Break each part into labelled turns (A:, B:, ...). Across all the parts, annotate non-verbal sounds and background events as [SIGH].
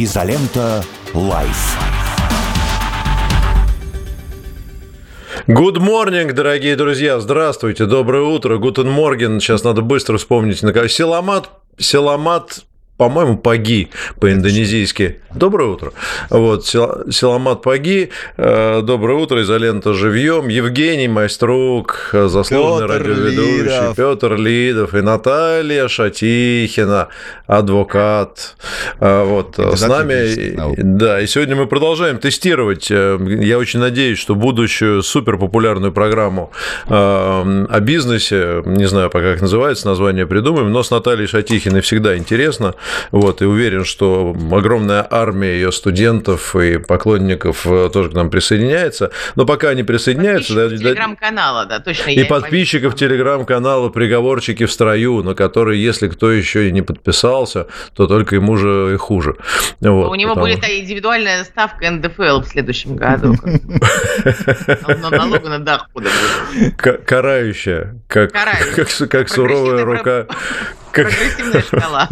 A: Изолента Live.
B: Good morning, дорогие друзья. Здравствуйте, доброе утро. Guten Morgen. Сейчас надо быстро вспомнить. Selamat, Selamat по-моему, pagi по-индонезийски. Доброе утро. Вот, Selamat pagi, э, доброе утро, изолента живьем. Евгений Майструк, заслуженный Петр радиоведущий. Лидов. Петр Лидов и Наталья Шатихина, адвокат. Э, вот, с нами. Да, и сегодня мы продолжаем тестировать. Э, я очень надеюсь, что будущую суперпопулярную программу о бизнесе, не знаю пока как называется, название придумаем, но с Натальей Шатихиной всегда интересно. Вот, и уверен, что огромная армия ее студентов и поклонников э, тоже к нам присоединяется. Но пока они присоединяются...
C: Да, телеграм-канала, да, точно.
B: И подписчиков телеграм-канала «Приговорчики в строю», на который, если кто еще и не подписался, то только ему же и хуже.
C: Вот, У него потому... будет индивидуальная ставка НДФЛ в следующем году. [LAUGHS] Налога на доходы
B: Карающая. Как суровая рука.
C: Прогрессивная шкала.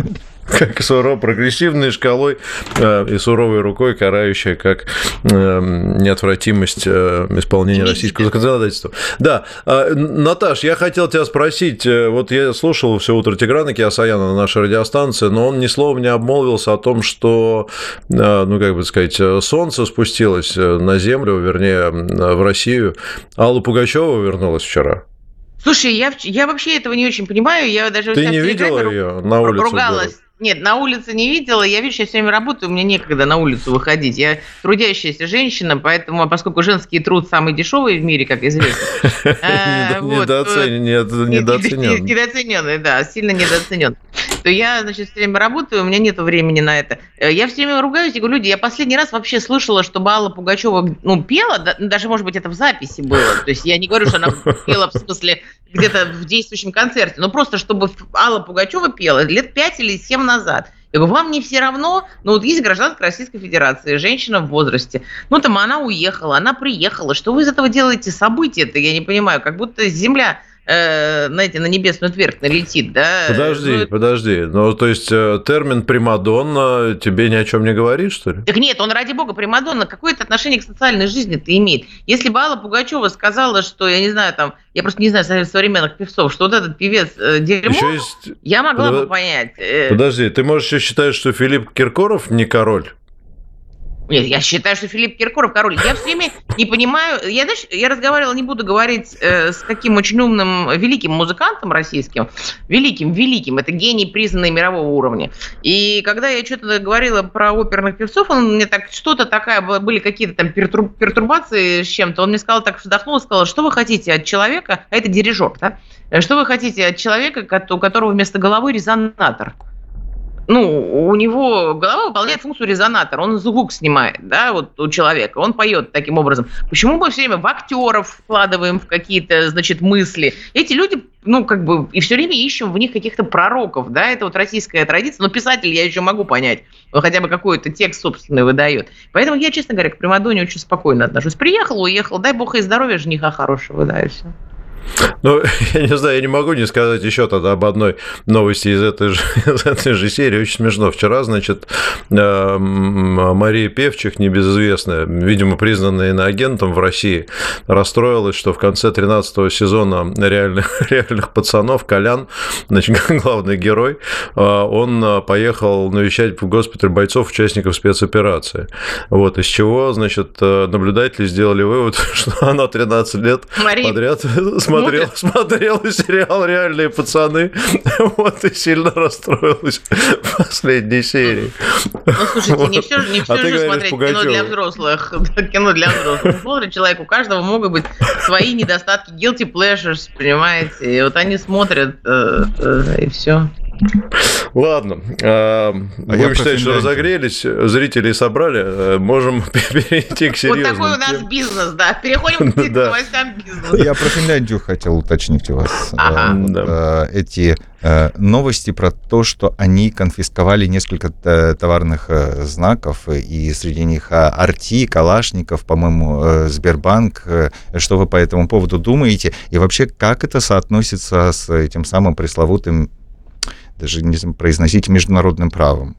B: Как суров, прогрессивной шкалой э, и суровой рукой, карающая как э, неотвратимость э, исполнения российского законодательства. Да, Наташ, я хотел тебя спросить, вот я слушал все утро Тиграна Киасаяна на нашей радиостанции, но он ни словом не обмолвился о том, что, ну, как бы сказать, солнце спустилось на землю, вернее, в Россию. Алла Пугачева вернулась вчера.
C: Слушай, я, я вообще этого не очень понимаю. Я даже
B: Ты не видела ее на улице?
C: Ругалась. Нет, на улице не видела. Я, видишь, я все время работаю, мне некогда на улицу выходить. Я трудящаяся женщина, поэтому, поскольку женский труд самый дешевый в мире, как известно. [LAUGHS]
B: Э, недооценен.
C: Недооцененный, да, сильно недооценен. То я, значит, все время работаю, у меня нет времени на это. Э, я все время ругаюсь и говорю, люди, я последний раз вообще слышала, что Алла Пугачева, ну, пела, даже, может быть, это в записи было. То есть я не говорю, что она пела в смысле где-то в действующем концерте, но просто чтобы Алла Пугачева пела лет пять или семь назад. Я говорю, вам не все равно? Ну, вот есть гражданка Российской Федерации, женщина в возрасте. Ну, там она уехала, она приехала. Что вы из этого делаете событие-то? Я не понимаю. Как будто земля э, знаете, на небесную твердь налетит, да?
B: Подожди, ну, подожди. Ну, то есть э, термин «примадонна» тебе ни о чем не говорит, что ли?
C: Так нет, он, ради бога, примадонна. Какое-то отношение к социальной жизни ты имеет? Если бы Алла Пугачева сказала, что, я не знаю, там, я просто не знаю современных певцов, что вот этот певец э, дерьмо, еще есть... я могла Под... бы понять.
B: Э. Подожди, ты можешь еще считать, что Филипп Киркоров не король?
C: Нет, я считаю, что Филипп Киркоров король. Я все время не понимаю. Я, знаешь, я разговаривала, не буду говорить э, с каким очень умным, великим музыкантом российским. Великим, великим. Это гений, признанный мирового уровня. И когда я что-то говорила про оперных певцов, он мне так, что-то такая, были какие-то там пертурбации с чем-то. Он мне сказал, так вздохнул, сказал, что вы хотите от человека, а это дирижер, да? Что вы хотите от человека, у которого вместо головы резонатор? Ну, у него голова выполняет функцию резонатора, он звук снимает, да, вот у человека, он поет таким образом. Почему мы все время в актеров вкладываем в какие-то, значит, мысли? Эти люди, ну, как бы, и все время ищем в них каких-то пророков, да, это вот российская традиция, но писатель я еще могу понять, он хотя бы какой-то текст собственный выдает. Поэтому я, честно говоря, к Примадоне очень спокойно отношусь. Приехал, уехал, дай бог и здоровья жениха хорошего, да, и все.
B: Ну, [LAUGHS] я не знаю, я не могу не сказать еще тогда об одной новости из этой же, [LAUGHS] из этой же серии. Очень смешно. Вчера, значит, э, Мария Певчих, небезызвестная, видимо, признанная иноагентом в России, расстроилась, что в конце 13 сезона реальных, [LAUGHS] реальных пацанов Колян, значит, главный герой, э, он поехал навещать в госпиталь бойцов, участников спецоперации. Вот, из чего, значит, э, наблюдатели сделали вывод, что она 13 лет Мария... подряд смотрела смотрел, смотрел сериал «Реальные пацаны», [LAUGHS] вот, и сильно расстроилась в последней серии.
C: Ну, слушайте, не [LAUGHS] все, не все а же смотреть Пугачева. [LAUGHS] кино для взрослых. кино для взрослых. Смотрит человек, у каждого могут быть свои недостатки, guilty pleasures, понимаете, и вот они смотрят, э, э, и все.
B: Ладно. А, будем считать, что разогрелись, зрителей собрали. Э, можем [LAUGHS] перейти к серьезным.
C: Вот такой у нас бизнес, да. Переходим [LAUGHS] к новостям бизнеса.
D: Я про Финляндию хотел уточнить у вас. Ага. Э, эти э, новости про то, что они конфисковали несколько товарных знаков, и среди них Арти, Калашников, по-моему, Сбербанк. Что вы по этому поводу думаете? И вообще, как это соотносится с этим самым пресловутым даже не знаю, произносить международным правом?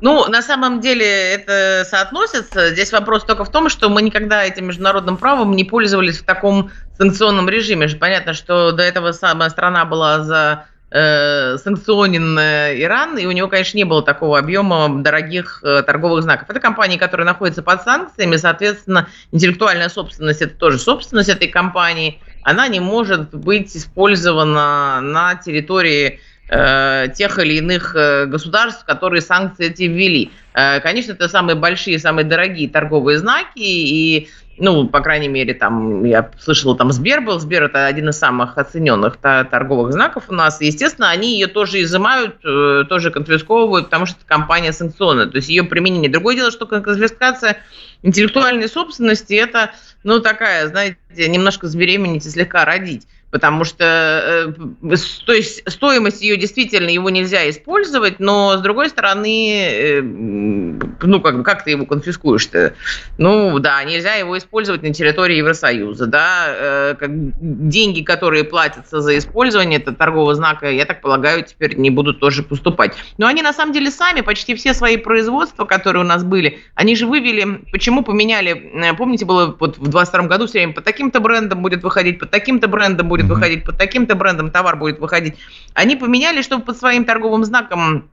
C: Ну, на самом деле это соотносится. Здесь вопрос только в том, что мы никогда этим международным правом не пользовались в таком санкционном режиме. Понятно, что до этого самая страна была за э, санкционен Иран, и у него, конечно, не было такого объема дорогих э, торговых знаков. Это компании, которые находятся под санкциями, соответственно, интеллектуальная собственность – это тоже собственность этой компании, она не может быть использована на территории Э, тех или иных э, государств, которые санкции эти ввели. Э, конечно, это самые большие, самые дорогие торговые знаки, и ну, по крайней мере, там, я слышала, там Сбер был, Сбер это один из самых оцененных торговых знаков у нас, естественно, они ее тоже изымают, тоже конфисковывают, потому что это компания санкционная, то есть ее применение. Другое дело, что конфискация интеллектуальной собственности, это, ну, такая, знаете, немножко забеременеть и слегка родить потому что э, то есть стоимость ее действительно его нельзя использовать, но с другой стороны, э, ну как как ты его конфискуешь-то? Ну да, нельзя его использовать на территории Евросоюза, да, э, как деньги, которые платятся за использование этого торгового знака, я так полагаю, теперь не будут тоже поступать. Но они на самом деле сами почти все свои производства, которые у нас были, они же вывели, почему поменяли, э, помните, было вот в 22 году все время по таким-то брендам будет выходить, по таким-то брендам будет будет mm-hmm. выходить, под таким-то брендом товар будет выходить. Они поменяли, чтобы под своим торговым знаком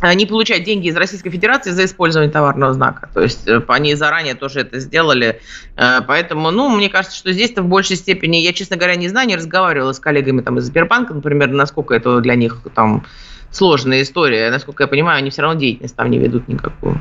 C: а, не получать деньги из Российской Федерации за использование товарного знака. То есть э, они заранее тоже это сделали. Э, поэтому, ну, мне кажется, что здесь-то в большей степени, я, честно говоря, не знаю, не разговаривала с коллегами там из Сбербанка, например, насколько это для них там сложная история. Насколько я понимаю, они все равно деятельность там не ведут никакую.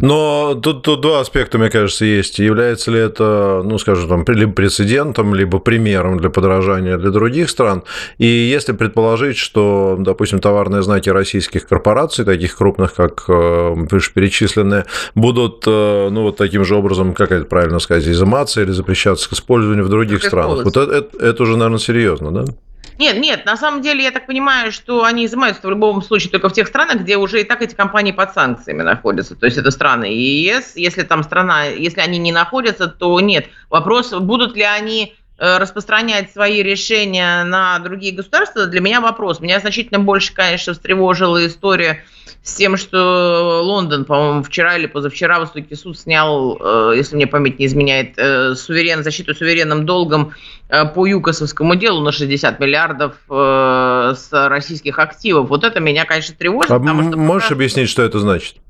B: Но тут, тут два аспекта, мне кажется, есть. Является ли это, ну, скажем, там, либо прецедентом, либо примером для подражания для других стран? И если предположить, что, допустим, товарные знаки российских корпораций, таких крупных, как э, вышеперечисленные, будут, э, ну, вот таким же образом, как это правильно сказать, изыматься или запрещаться к использованию в других странах, вот это, это, это уже, наверное, серьезно, да?
C: Нет, нет, на самом деле я так понимаю, что они изымаются в любом случае только в тех странах, где уже и так эти компании под санкциями находятся. То есть это страны ЕС. Если там страна, если они не находятся, то нет. Вопрос, будут ли они распространять свои решения на другие государства, для меня вопрос. Меня значительно больше, конечно, встревожила история с тем, что Лондон, по-моему, вчера или позавчера высокий суд снял, э, если мне память не изменяет, э, суверен, защиту суверенным долгом по ЮКОСовскому делу на 60 миллиардов с российских активов. Вот это меня, конечно, тревожит. А
B: потому что можешь пока... объяснить, что это значит?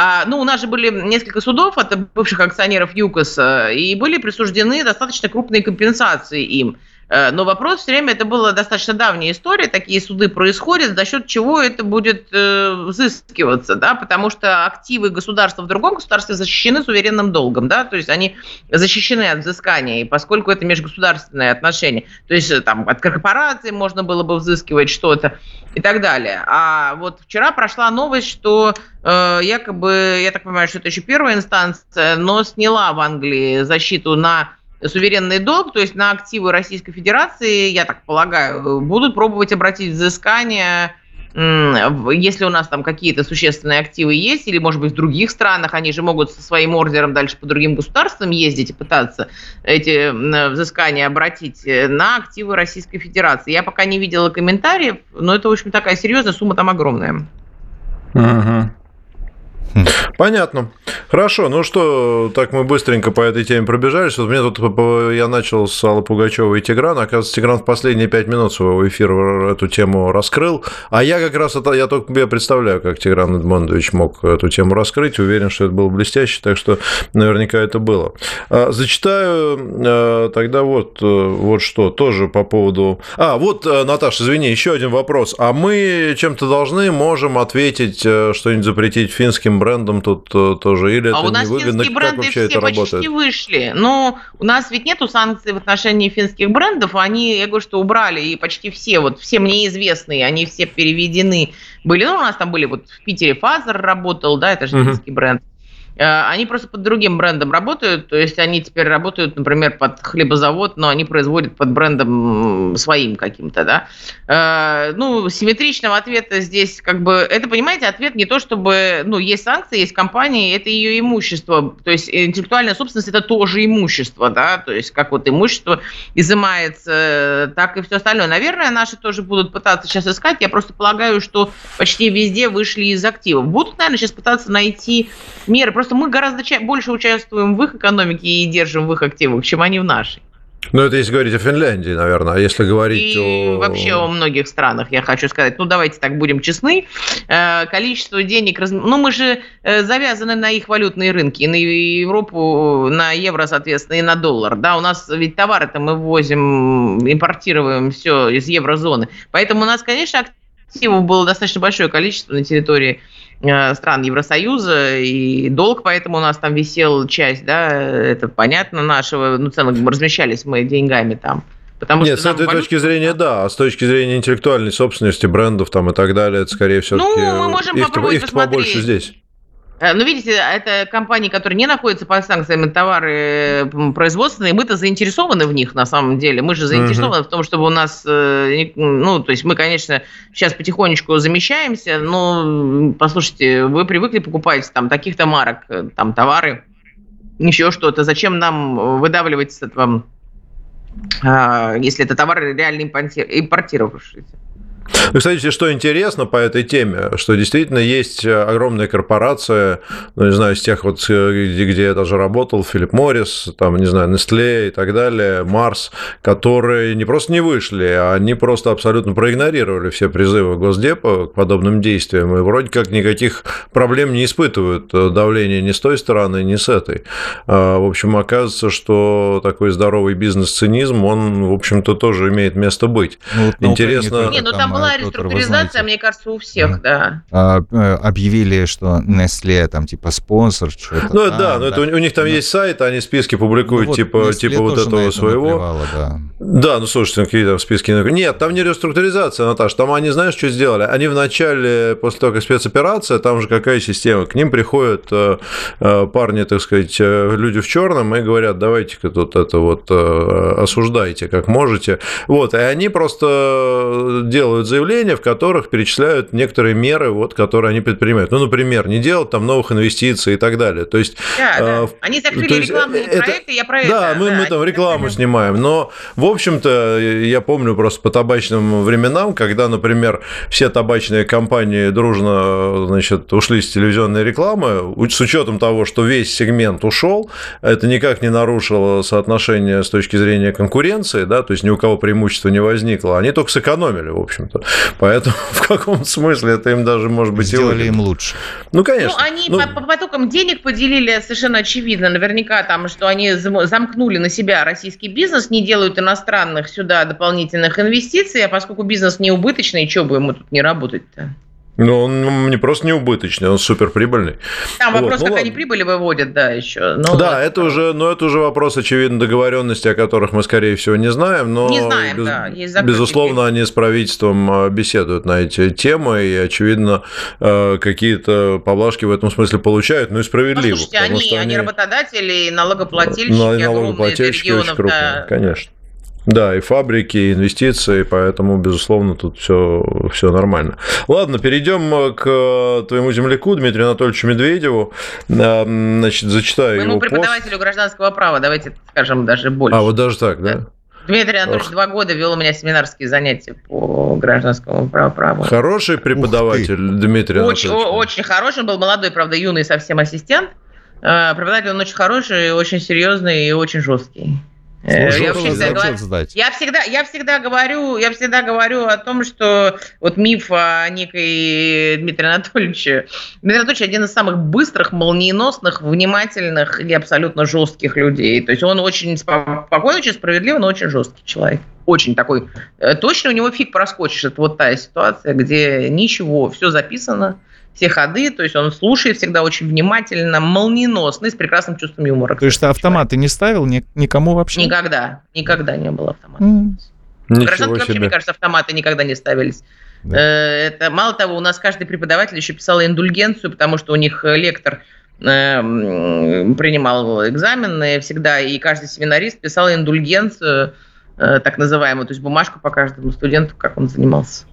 C: А, ну, у нас же были несколько судов от бывших акционеров ЮКОСа, и были присуждены достаточно крупные компенсации им. Э, но вопрос все время, это была достаточно давняя история, такие суды происходят, за счет чего это будет э, взыскиваться, да, потому что активы государства в другом государстве защищены суверенным долгом, да, то есть они защищены от взыскания, и поскольку это межгосударственные отношения, то есть э, там от корпораций можно было бы взыскивать что-то и так далее. А вот вчера прошла новость, что э, якобы, я так понимаю, что это еще первая инстанция, но сняла в Англии защиту на суверенный долг, то есть на активы Российской Федерации, я так полагаю, будут пробовать обратить взыскание, если у нас там какие-то существенные активы есть, или, может быть, в других странах, они же могут со своим ордером дальше по другим государствам ездить и пытаться эти взыскания обратить э, на активы Российской Федерации. Я пока не видела комментариев, но это, в общем, такая серьезная сумма там огромная.
B: Угу. Понятно. Хорошо, ну что, так мы быстренько по этой теме пробежались. Вот мне тут я начал с Аллы Пугачева и Тиграна. Оказывается, Тигран в последние пять минут своего эфира эту тему раскрыл. А я как раз это, я только себе представляю, как Тигран Эдмондович мог эту тему раскрыть. Уверен, что это было блестяще, так что наверняка это было. А, зачитаю а, тогда вот, э, вот что, тоже по поводу... А, вот, э, Наташа, извини, еще один вопрос. А мы чем-то должны, можем ответить, э, что-нибудь запретить финским брендом тут э, тоже, или а это
C: у нас
B: невыгодно,
C: финские бренды как вообще все это почти работает? вышли, но у нас ведь нету санкций в отношении финских брендов, они, я говорю, что убрали, и почти все, вот все мне известные, они все переведены были, ну, у нас там были, вот в Питере Fazer работал, да, это же uh-huh. финский бренд, они просто под другим брендом работают, то есть они теперь работают, например, под хлебозавод, но они производят под брендом своим каким-то, да. Э, ну, симметричного ответа здесь как бы, это, понимаете, ответ не то, чтобы, ну, есть санкции, есть компании, это ее имущество, то есть интеллектуальная собственность это тоже имущество, да, то есть как вот имущество изымается, так и все остальное. Наверное, наши тоже будут пытаться сейчас искать, я просто полагаю, что почти везде вышли из активов. Будут, наверное, сейчас пытаться найти меры, просто Просто мы гораздо больше участвуем в их экономике и держим в их активах, чем они в нашей.
B: Ну, это если говорить о Финляндии, наверное. А если говорить
C: и
B: о...
C: вообще о многих странах, я хочу сказать. Ну, давайте так будем честны. Э, количество денег... Ну, мы же э, завязаны на их валютные рынки. И на Европу, на евро, соответственно, и на доллар. Да, у нас ведь товары-то мы ввозим, импортируем все из еврозоны. Поэтому у нас, конечно, активов было достаточно большое количество на территории Э, стран Евросоюза, и долг поэтому у нас там висел часть, да, это понятно, нашего, ну, целых размещались мы деньгами там.
B: Потому Нет, что с этой валют... точки зрения, да, а с точки зрения интеллектуальной собственности, брендов там и так далее, это скорее всего
C: Ну, мы можем
B: их, их побольше здесь.
C: Э, ну, видите, это компании, которые не находятся под санкциями товары производственные, мы-то заинтересованы в них на самом деле. Мы же заинтересованы uh-huh. в том, чтобы у нас, э, ну, то есть мы, конечно, сейчас потихонечку замещаемся, но, послушайте, вы привыкли покупать там таких-то марок, э, там товары, еще что-то. Зачем нам выдавливать с этого, а, если это товары реально импортировавшиеся?
B: Ну, кстати, что интересно по этой теме, что действительно есть огромная корпорация, ну, не знаю, из тех вот, где, где я даже работал, Филипп Моррис, там, не знаю, Nestle и так далее, Марс, которые не просто не вышли, а они просто абсолютно проигнорировали все призывы Госдепа к подобным действиям, и вроде как никаких проблем не испытывают давление ни с той стороны, ни с этой. А, в общем, оказывается, что такой здоровый бизнес-цинизм, он, в общем-то, тоже имеет место быть. Ну, вот Интересно...
C: Не, ну там была реструктуризация, мне кажется, у всех, да. да.
D: А, объявили, что Nestle там типа спонсор, что-то.
B: Ну да, но да. это у них там да. есть сайт, они списки публикуют, ну, типа, вот типа вот этого своего. Да. да, ну слушайте, ну, какие там списки. Нет, там не реструктуризация, Наташа, там они, знаешь, что сделали? Они вначале, после того, как спецоперация, там же какая система, к ним приходят э, э, парни, так сказать, э, люди в черном и говорят, давайте-ка тут это вот осуждайте, как можете. Вот, и они просто делают заявления, в которых перечисляют некоторые меры, вот, которые они предпринимают. Ну, например, не делать там новых инвестиций и так далее. То есть,
C: да, да. Э, они закрыли есть, рекламные это, проекты, я про
B: да, это. Мы, да, мы там рекламу это... снимаем. Но, в общем-то, я помню просто по табачным временам, когда, например, все табачные компании дружно значит, ушли с телевизионной рекламы, с учетом того, что весь сегмент ушел, это никак не нарушило соотношение с точки зрения конкуренции, да, то есть ни у кого преимущества не возникло. Они только сэкономили, в общем-то. Поэтому [LAUGHS] в каком смысле это им даже, может быть,
D: Сделали им лучше.
B: Ну, конечно.
C: Ну, они ну... По, по потокам денег поделили совершенно очевидно. Наверняка там, что они замкнули на себя российский бизнес, не делают иностранных сюда дополнительных инвестиций, а поскольку бизнес не убыточный, что бы ему тут не работать-то?
B: Ну, он не просто не убыточный, он суперприбыльный.
C: Там вот. вопрос, ну, как ладно. они прибыли выводят, да, еще.
B: Ну, да, вот. это уже, но это уже вопрос, очевидно, договоренности, о которых мы, скорее всего, не знаем, но
C: не знаем, без, да, есть
B: безусловно, они с правительством а, беседуют на эти темы, и, очевидно, а, какие-то поблажки в этом смысле получают, ну и справедливо. Ну,
C: слушайте, они, они, они работодатели и налогоплательщики,
B: налогоплательщики очень крупные, да. конечно. Да, и фабрики, и инвестиции, поэтому, безусловно, тут все, все нормально. Ладно, перейдем к твоему земляку Дмитрию Анатольевичу Медведеву. А, значит, зачитаю
C: Моему
B: его
C: преподавателю пост. гражданского права, давайте скажем даже больше.
B: А, вот даже так, да? да?
C: Дмитрий Анатольевич Ох. два года вел у меня семинарские занятия по гражданскому праву.
B: Хороший преподаватель Дмитрий
C: очень, Анатольевич. Очень хороший, он был молодой, правда, юный совсем ассистент. Преподаватель он очень хороший, очень серьезный и очень жесткий. Э, я всегда, говорю, я всегда, я всегда говорю, я всегда говорю о том, что вот миф о некой Дмитрия Анатольевича. Дмитрий Анатольевич один из самых быстрых, молниеносных, внимательных и абсолютно жестких людей. То есть он очень спокойный, очень справедливый, но очень жесткий человек. Очень такой. Э, точно у него фиг проскочишь. Это вот та ситуация, где ничего, все записано все ходы, то есть он слушает всегда очень внимательно, молниеносно и с прекрасным чувством юмора.
D: То есть ты автоматы не ставил ни, никому вообще?
C: Никогда, никогда не было автомата. Mm. В гражданке вообще, мне кажется, автоматы никогда не ставились. Да. Э, это, мало того, у нас каждый преподаватель еще писал индульгенцию, потому что у них лектор принимал экзамены всегда, и каждый семинарист писал индульгенцию, так называемую, то есть бумажку по каждому студенту, как он занимался.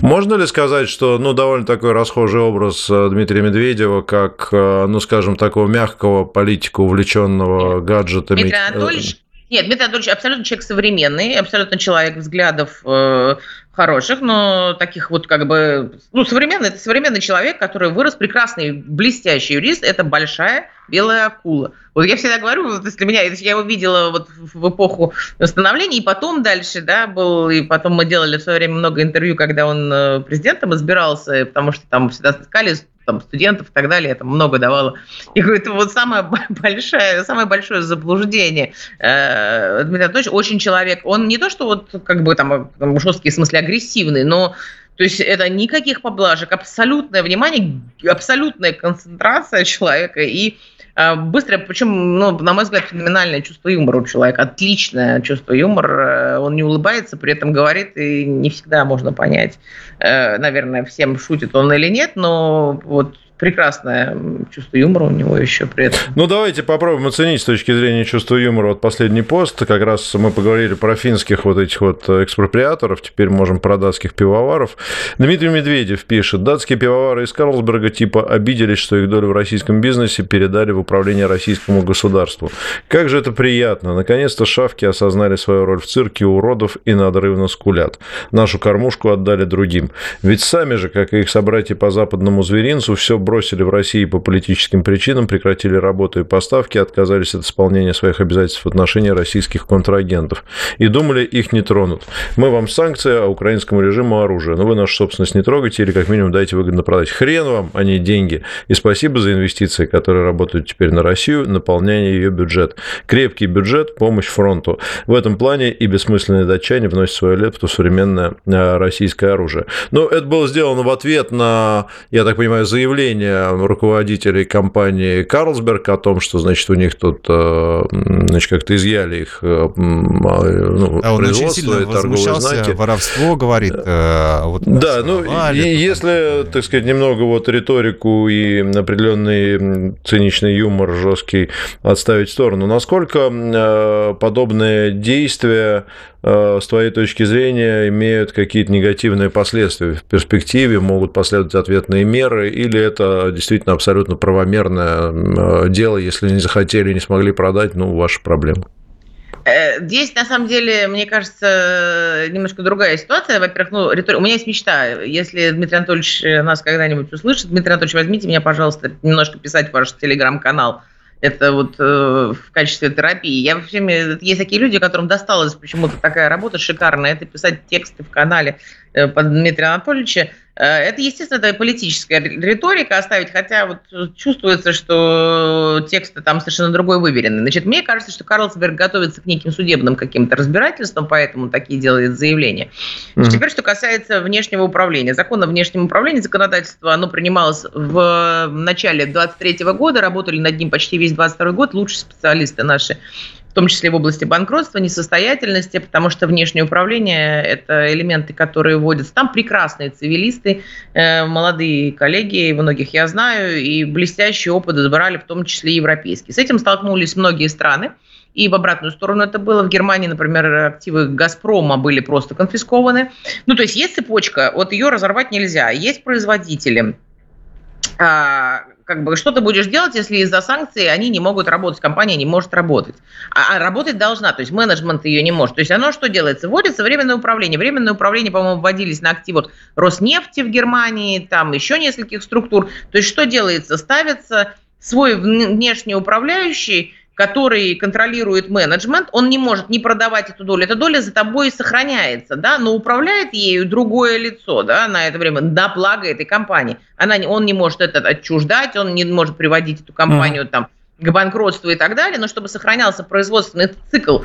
B: Можно ли сказать, что, ну, довольно такой расхожий образ Дмитрия Медведева, как, ну, скажем, такого мягкого политика, увлеченного гаджетами?
C: Дмитрий Анатольевич нет, Дмитрий Анатольевич абсолютно человек современный, абсолютно человек взглядов э, хороших, но таких вот как бы... Ну, современный, это современный человек, который вырос, прекрасный, блестящий юрист, это большая белая акула. Вот я всегда говорю, вот если меня, если я его видела вот в эпоху становления, и потом дальше, да, был, и потом мы делали в свое время много интервью, когда он э, президентом избирался, потому что там всегда искали там, студентов и так далее, это много давало. И говорю, это вот самое [LAUGHS] большое, самое большое заблуждение. Э, Дмитрий Анатольевич очень человек, он не то, что вот как бы там жесткий, в смысле агрессивный, но то есть это никаких поблажек, абсолютное внимание, абсолютная концентрация человека и э, быстрое, причем, ну, на мой взгляд, феноменальное чувство юмора у человека, отличное чувство юмора. Э, он не улыбается, при этом говорит, и не всегда можно понять, э, наверное, всем шутит он или нет, но вот прекрасное чувство юмора у него еще при этом.
B: Ну, давайте попробуем оценить с точки зрения чувства юмора вот последний пост. Как раз мы поговорили про финских вот этих вот экспроприаторов, теперь можем про датских пивоваров. Дмитрий Медведев пишет, датские пивовары из Карлсберга типа обиделись, что их долю в российском бизнесе передали в управление российскому государству. Как же это приятно. Наконец-то шавки осознали свою роль в цирке уродов и надрывно скулят. Нашу кормушку отдали другим. Ведь сами же, как и их собратья по западному зверинцу, все бросили в России по политическим причинам, прекратили работу и поставки, отказались от исполнения своих обязательств в отношении российских контрагентов. И думали, их не тронут. Мы вам санкции, а украинскому режиму оружие. Но вы нашу собственность не трогайте или как минимум дайте выгодно продать. Хрен вам, а не деньги. И спасибо за инвестиции, которые работают теперь на Россию, наполняя ее бюджет. Крепкий бюджет, помощь фронту. В этом плане и бессмысленные датчане вносят свою лепту в современное э, российское оружие. Но это было сделано в ответ на, я так понимаю, заявление заявление руководителей компании Карлсберг о том, что, значит, у них тут, э, значит, как-то изъяли их э, а,
D: ну, а он очень сильно и торговые знаки. воровство, говорит. Э,
B: вот да, ну, и если, так сказать, немного вот риторику и определенный циничный юмор жесткий отставить в сторону, насколько подобные действия с твоей точки зрения, имеют какие-то негативные последствия в перспективе, могут последовать ответные меры, или это действительно абсолютно правомерное э, дело, если не захотели, не смогли продать, ну, ваша проблема?
C: Э, здесь, на самом деле, мне кажется, немножко другая ситуация. Во-первых, ну, риторика... у меня есть мечта. Если Дмитрий Анатольевич нас когда-нибудь услышит, Дмитрий Анатольевич, возьмите меня, пожалуйста, немножко писать в ваш телеграм-канал это вот э, в качестве терапии. Я вообще, есть такие люди, которым досталась почему-то такая работа шикарная, это писать тексты в канале э, под Дмитрия Анатольевича. Э, это, естественно, это политическая риторика оставить, хотя вот чувствуется, что тексты там совершенно другой выверены. Значит, мне кажется, что Карлсберг готовится к неким судебным каким-то разбирательствам, поэтому такие делает заявления. Mm-hmm. Теперь, что касается внешнего управления. Закон о внешнем управлении, законодательство, оно принималось в начале 23 года, работали над ним почти весь 22 год, лучшие специалисты наши в том числе в области банкротства, несостоятельности, потому что внешнее управление – это элементы, которые вводятся. Там прекрасные цивилисты, э, молодые коллеги, многих я знаю, и блестящий опыт избрали, в том числе европейский. С этим столкнулись многие страны. И в обратную сторону это было. В Германии, например, активы «Газпрома» были просто конфискованы. Ну, то есть есть цепочка, вот ее разорвать нельзя. Есть производители, а, как бы, что ты будешь делать, если из-за санкций они не могут работать, компания не может работать. А, а работать должна, то есть менеджмент ее не может. То есть оно что делается? Вводится временное управление. Временное управление, по-моему, вводились на активах Роснефти в Германии, там еще нескольких структур. То есть что делается? Ставится свой внешний управляющий, который контролирует менеджмент, он не может не продавать эту долю. Эта доля за тобой сохраняется, да, но управляет ею другое лицо, да, на это время, на благо этой компании. Она, он не может это отчуждать, он не может приводить эту компанию там к банкротству и так далее, но чтобы сохранялся производственный цикл,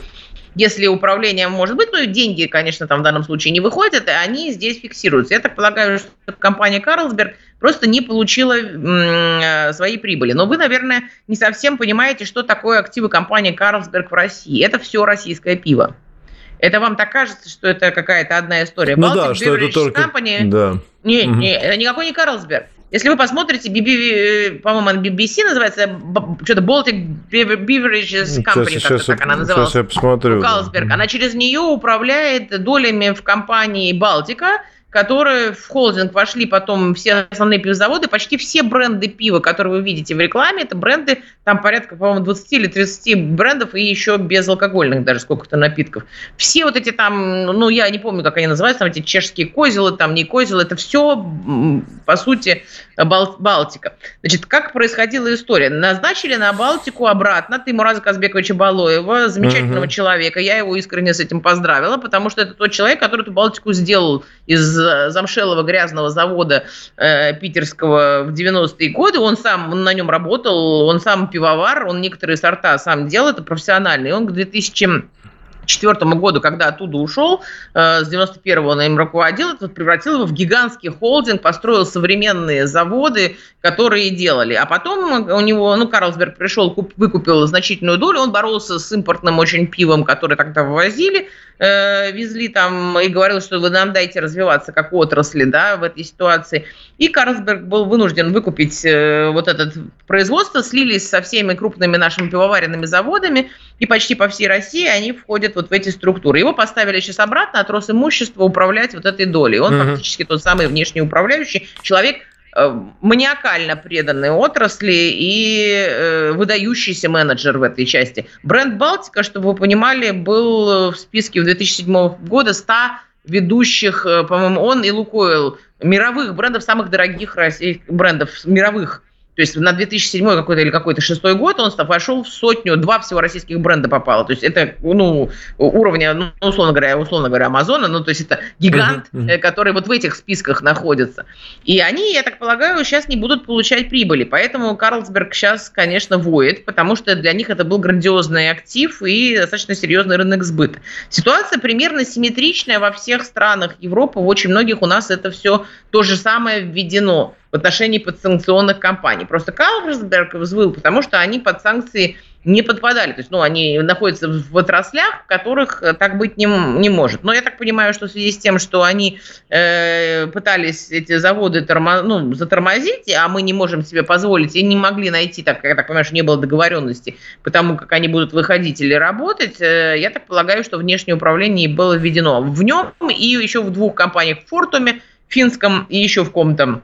C: если управление может быть, ну и деньги, конечно, там в данном случае не выходят, и они здесь фиксируются. Я так полагаю, что компания Карлсберг просто не получила э, своей прибыли. Но вы, наверное, не совсем понимаете, что такое активы компании Карлсберг в России. Это все российское пиво. Это вам так кажется, что это какая-то одна история.
B: Ну Baltic да, что это только...
C: Company... Да. Не, не, никакой не Карлсберг. Если вы посмотрите, BB, по-моему, BBC называется, что-то Baltic Beverages Company, сейчас,
B: сейчас, так она называлась. Сейчас я посмотрю.
C: Калсберг. Она через нее управляет долями в компании Балтика, которые в холдинг вошли потом все основные пивзаводы, почти все бренды пива, которые вы видите в рекламе, это бренды, там порядка, по-моему, 20 или 30 брендов и еще безалкогольных даже сколько-то напитков. Все вот эти там, ну, я не помню, как они называются, там эти чешские козелы, там не козелы, это все, по сути, Бал- Балтика. Значит, как происходила история? Назначили на Балтику обратно Тимураза Казбековича Балоева, замечательного угу. человека. Я его искренне с этим поздравила, потому что это тот человек, который эту Балтику сделал из замшелого грязного завода э, питерского в 90-е годы. Он сам он на нем работал, он сам пивовар, он некоторые сорта сам делал, это профессиональный. Он к 2000 1994 году, когда оттуда ушел, э, с 91-го он им руководил, это превратил его в гигантский холдинг, построил современные заводы, которые делали. А потом у него, ну, Карлсберг пришел, куп, выкупил значительную долю, он боролся с импортным очень пивом, которое тогда вывозили, э, везли там и говорил, что вы нам дайте развиваться как отрасли, да, в этой ситуации. И Карлсберг был вынужден выкупить э, вот это производство, слились со всеми крупными нашими пивоваренными заводами, и почти по всей России они входят вот в эти структуры. Его поставили сейчас обратно от Росимущества управлять вот этой долей. Он угу. фактически тот самый внешний управляющий человек, э, маниакально преданный отрасли и э, выдающийся менеджер в этой части. Бренд «Балтика», чтобы вы понимали, был в списке в 2007 года 100 ведущих, э, по-моему, он и «Лукойл», мировых брендов, самых дорогих российских брендов, мировых то есть на 2007 какой-то или какой-то шестой год он вошел в сотню, два всего российских бренда попало. То есть это ну, уровня, ну, условно говоря, условно говоря, Амазона, ну, то есть это гигант, uh-huh, uh-huh. который вот в этих списках находится. И они, я так полагаю, сейчас не будут получать прибыли. Поэтому Карлсберг сейчас, конечно, воет, потому что для них это был грандиозный актив и достаточно серьезный рынок сбыта. Ситуация примерно симметричная во всех странах Европы. В очень многих у нас это все то же самое введено в отношении подсанкционных компаний. Просто Карлсберг взвыл, потому что они под санкции не подпадали. То есть, ну, они находятся в отраслях, в которых э, так быть не, не может. Но я так понимаю, что в связи с тем, что они э, пытались эти заводы тормо, ну, затормозить, а мы не можем себе позволить, и не могли найти, так, я так понимаю, что не было договоренности, потому как они будут выходить или работать, э, я так полагаю, что внешнее управление было введено в нем и еще в двух компаниях, в Фортуме, финском и еще в ком-то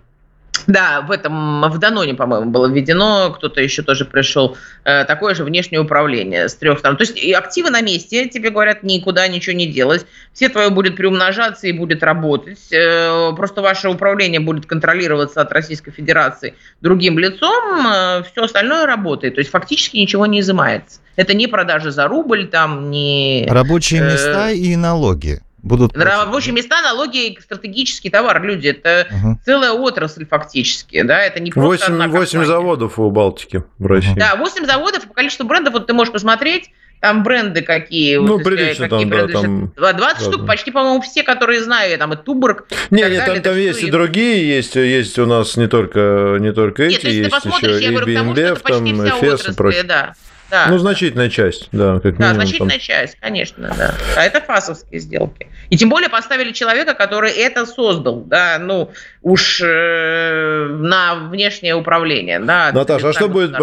C: да, в этом, в Даноне, по-моему, было введено, кто-то еще тоже пришел, э, такое же внешнее управление с трех сторон. То есть и активы на месте, тебе говорят, никуда ничего не делать, все твое будет приумножаться и будет работать, э, просто ваше управление будет контролироваться от Российской Федерации другим лицом, э, все остальное работает, то есть фактически ничего не изымается. Это не продажи за рубль, там, не...
D: Рабочие места и налоги будут...
C: Рабочие места, налоги, стратегический товар, люди, это угу. целая отрасль фактически, да, это не
B: просто 8, 8 заводов у Балтики в России.
C: Да, 8 заводов, по количеству брендов, вот ты можешь посмотреть, там бренды какие.
B: Ну, вот, прилично какие там, бренды да, там...
C: 20 да, штук, да. почти, по-моему, все, которые знаю, там и Туборг.
B: Не, нет, там, там есть и другие, есть, есть у нас не только, не только эти, нет, есть еще и BNB, там, и ФЕС и прочее. Да. Да. Ну, значительная часть, да.
C: Как да, значительная там. часть, конечно, да. А это фасовские сделки. И тем более поставили человека, который это создал, да, ну, уж э, на внешнее управление, да.
B: Наташа, а что будет,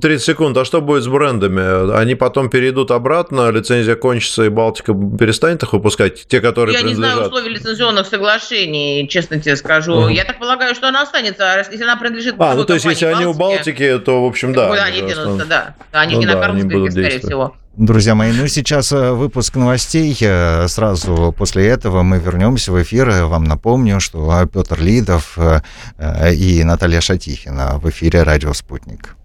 B: 30 секунд, а что будет с брендами? Они потом перейдут обратно, лицензия кончится, и Балтика перестанет их выпускать, те, которые
C: Я
B: принадлежат?
C: не знаю условий лицензионных соглашений, честно тебе скажу. Угу. Я так полагаю, что она останется, а если она принадлежит
B: А, ну то есть, если они у Балтики, то, в общем, да.
C: Куда они денутся, да. Они ну, не да, на Карлсберге, скорее всего.
D: Друзья мои, ну сейчас э, выпуск новостей. Э, сразу после этого мы вернемся в эфир. Вам напомню, что Петр Лидов э, и Наталья Шатихина в эфире «Радио Спутник».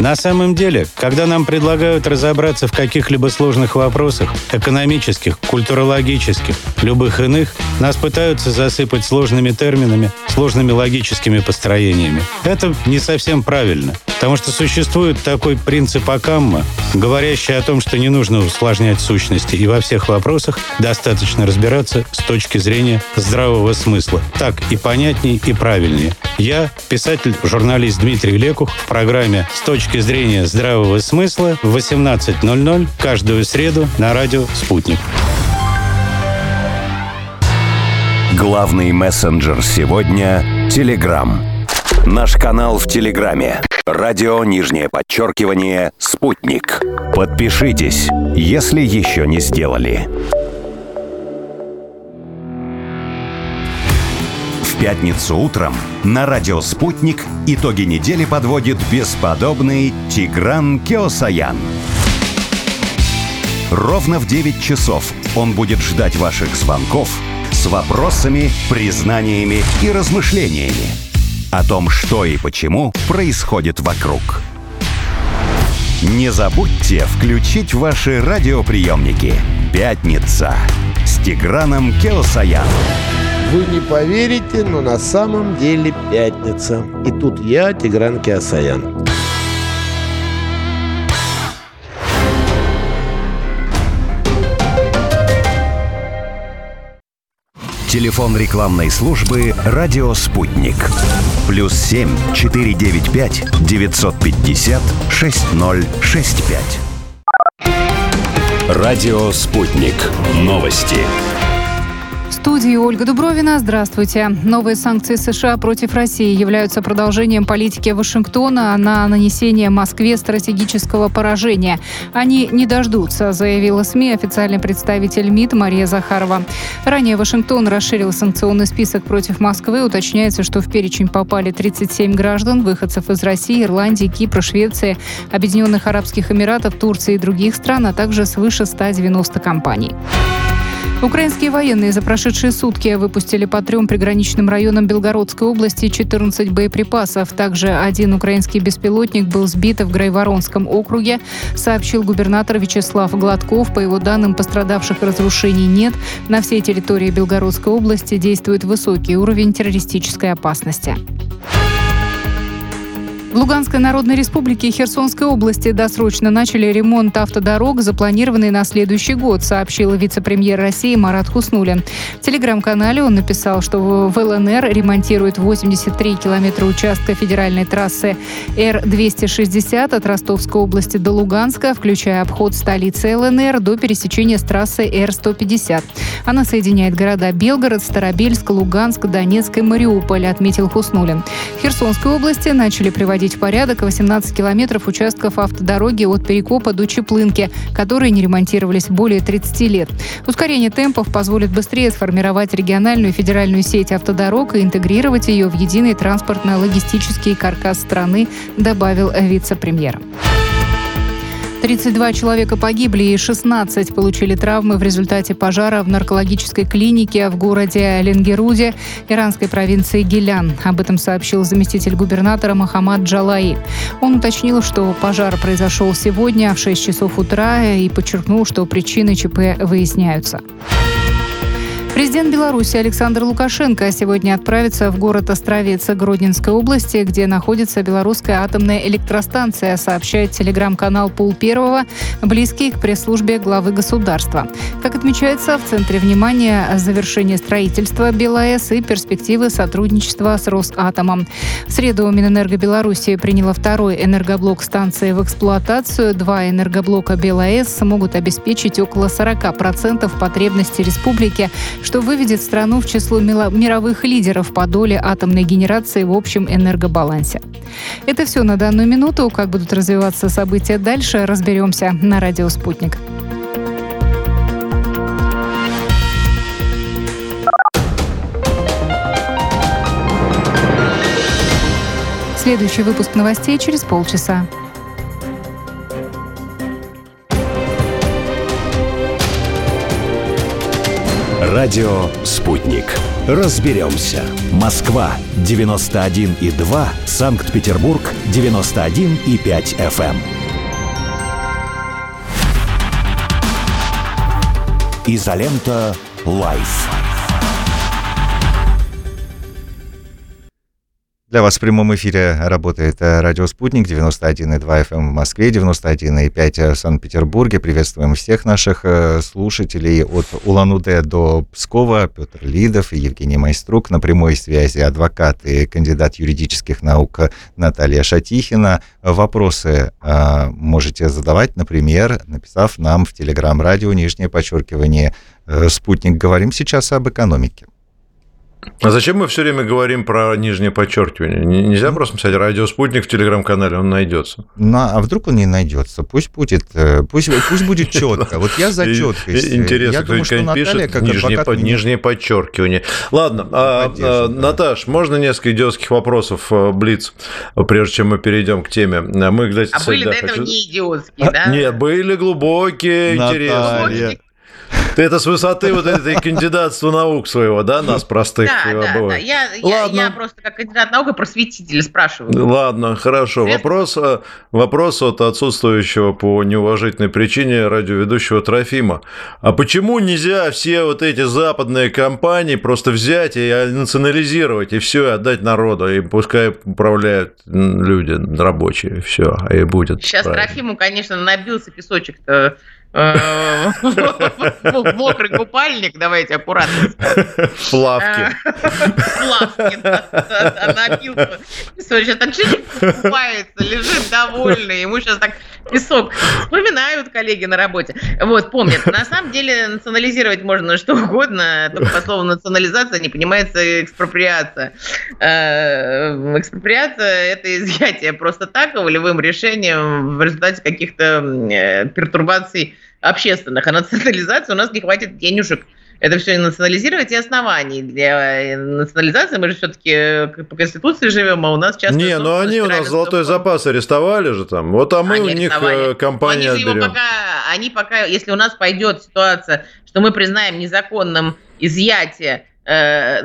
E: На самом деле, когда нам предлагают разобраться в каких-либо сложных вопросах, экономических, культурологических, любых иных, нас пытаются засыпать сложными терминами, сложными логическими построениями. Это не совсем правильно. Потому что существует такой принцип Акамма, говорящий о том, что не нужно усложнять сущности, и во всех вопросах достаточно разбираться с точки зрения здравого смысла. Так и понятнее, и правильнее. Я, писатель-журналист Дмитрий Лекух, в программе «С точки зрения здравого смысла» в 18.00 каждую среду на радио «Спутник».
A: Главный мессенджер сегодня – Телеграм. Наш канал в Телеграме. Радио нижнее подчеркивание «Спутник». Подпишитесь, если еще не сделали. Пятницу утром на радио «Спутник» итоги недели подводит бесподобный Тигран Кеосаян. Ровно в 9 часов он будет ждать ваших звонков с вопросами, признаниями и размышлениями о том, что и почему происходит вокруг. Не забудьте включить ваши радиоприемники. Пятница с Тиграном Кеосаяном.
F: Вы не поверите, но на самом деле пятница. И тут я, Тигран Кеосаян.
A: Телефон рекламной службы «Радио Спутник». Плюс семь четыре девять пять девятьсот пятьдесят шесть ноль шесть пять. Радио «Спутник». Новости
G: студии Ольга Дубровина. Здравствуйте. Новые санкции США против России являются продолжением политики Вашингтона на нанесение Москве стратегического поражения. Они не дождутся, заявила СМИ официальный представитель МИД Мария Захарова. Ранее Вашингтон расширил санкционный список против Москвы. Уточняется, что в перечень попали 37 граждан, выходцев из России, Ирландии, Кипра, Швеции, Объединенных Арабских Эмиратов, Турции и других стран, а также свыше 190 компаний. Украинские военные за прошедшие сутки выпустили по трем приграничным районам Белгородской области 14 боеприпасов. Также один украинский беспилотник был сбит в Грайворонском округе, сообщил губернатор Вячеслав Гладков. По его данным, пострадавших разрушений нет. На всей территории Белгородской области действует высокий уровень террористической опасности. В Луганской Народной Республике и Херсонской области досрочно начали ремонт автодорог, запланированный на следующий год, сообщил вице-премьер России Марат Хуснулин. В телеграм-канале он написал, что в ЛНР ремонтируют 83 километра участка федеральной трассы Р-260 от Ростовской области до Луганска, включая обход столицы ЛНР до пересечения с трассой Р-150. Она соединяет города Белгород, Старобельск, Луганск, Донецк и Мариуполь, отметил Хуснулин. В Херсонской области начали приводить приводить в порядок 18 километров участков автодороги от Перекопа до Чеплынки, которые не ремонтировались более 30 лет. Ускорение темпов позволит быстрее сформировать региональную и федеральную сеть автодорог и интегрировать ее в единый транспортно-логистический каркас страны, добавил вице-премьер. 32 человека погибли и 16 получили травмы в результате пожара в наркологической клинике в городе Ленгеруде иранской провинции Гилян. Об этом сообщил заместитель губернатора Махамад Джалаи. Он уточнил, что пожар произошел сегодня в 6 часов утра и подчеркнул, что причины ЧП выясняются. Президент Беларуси Александр Лукашенко сегодня отправится в город Островец Гродненской области, где находится белорусская атомная электростанция, сообщает телеграм-канал Пул Первого, близкий к пресс-службе главы государства. Как отмечается, в центре внимания завершение строительства БелАЭС и перспективы сотрудничества с Росатомом. В среду Минэнерго Беларуси приняла второй энергоблок станции в эксплуатацию. Два энергоблока БелАЭС смогут обеспечить около 40% потребностей республики, что выведет страну в число мировых лидеров по доле атомной генерации в общем энергобалансе. Это все на данную минуту. Как будут развиваться события дальше, разберемся на радио «Спутник». Следующий выпуск новостей через полчаса.
A: Радио «Спутник». Разберемся. Москва, 91,2. Санкт-Петербург, 91,5 FM. Изолента «Live».
D: Для вас в прямом эфире работает э, радио «Спутник» 91,2 FM в Москве, 91,5 в Санкт-Петербурге. Приветствуем всех наших э, слушателей от Улан-Удэ до Пскова. Петр Лидов и Евгений Майструк. На прямой связи адвокат и кандидат юридических наук Наталья Шатихина. Вопросы э, можете задавать, например, написав нам в Телеграм-радио, нижнее подчеркивание «Спутник». Говорим сейчас об экономике.
B: А зачем мы все время говорим про нижнее подчеркивание? Нельзя просто писать радиоспутник в телеграм-канале, он найдется.
D: Ну, а вдруг он не найдется? Пусть будет, э, пусть, пусть будет [LAUGHS] четко. Вот я за четкость.
B: Интересно, кто-нибудь пишет как нижнее, под, нижнее подчеркивание. Ладно, а, а, Наташ, можно несколько идиотских вопросов э, Блиц, прежде чем мы перейдем к теме? Мы,
C: кстати, а были до этого хочу... не идиотские, да?
B: Нет, были глубокие, интересные. Ты это с высоты вот этой кандидатства наук своего, да, нас простых
C: да, да, да. Я, Ладно. Я, я просто как кандидат наук и просветитель спрашиваю.
B: Ладно, хорошо. Вопрос, э, вопрос от отсутствующего по неуважительной причине радиоведущего Трофима. А почему нельзя все вот эти западные компании просто взять и национализировать, и все, отдать народу, и пускай управляют люди рабочие, все, и будет
C: Сейчас правильно. Трофиму, конечно, набился песочек-то [LAUGHS] мокрый купальник, давайте аккуратно.
B: Плавки.
C: Плавки, напился. Сейчас так купается, лежит довольный, ему сейчас так песок вспоминают коллеги на работе. Вот, помнят. На самом деле национализировать можно что угодно, только по слову национализация не понимается экспроприация. Э, экспроприация – это изъятие просто так, волевым решением в результате каких-то э, пертурбаций общественных, а национализации у нас не хватит денежек это все национализировать и оснований для э, национализации. Мы же все-таки э, по Конституции живем, а у нас часто...
B: Не, ну они у нас золотой запас арестовали же там. Вот, а мы они у них арестовали. Э, компания они
C: отберем. Пока, они пока, если у нас пойдет ситуация, что мы признаем незаконным изъятие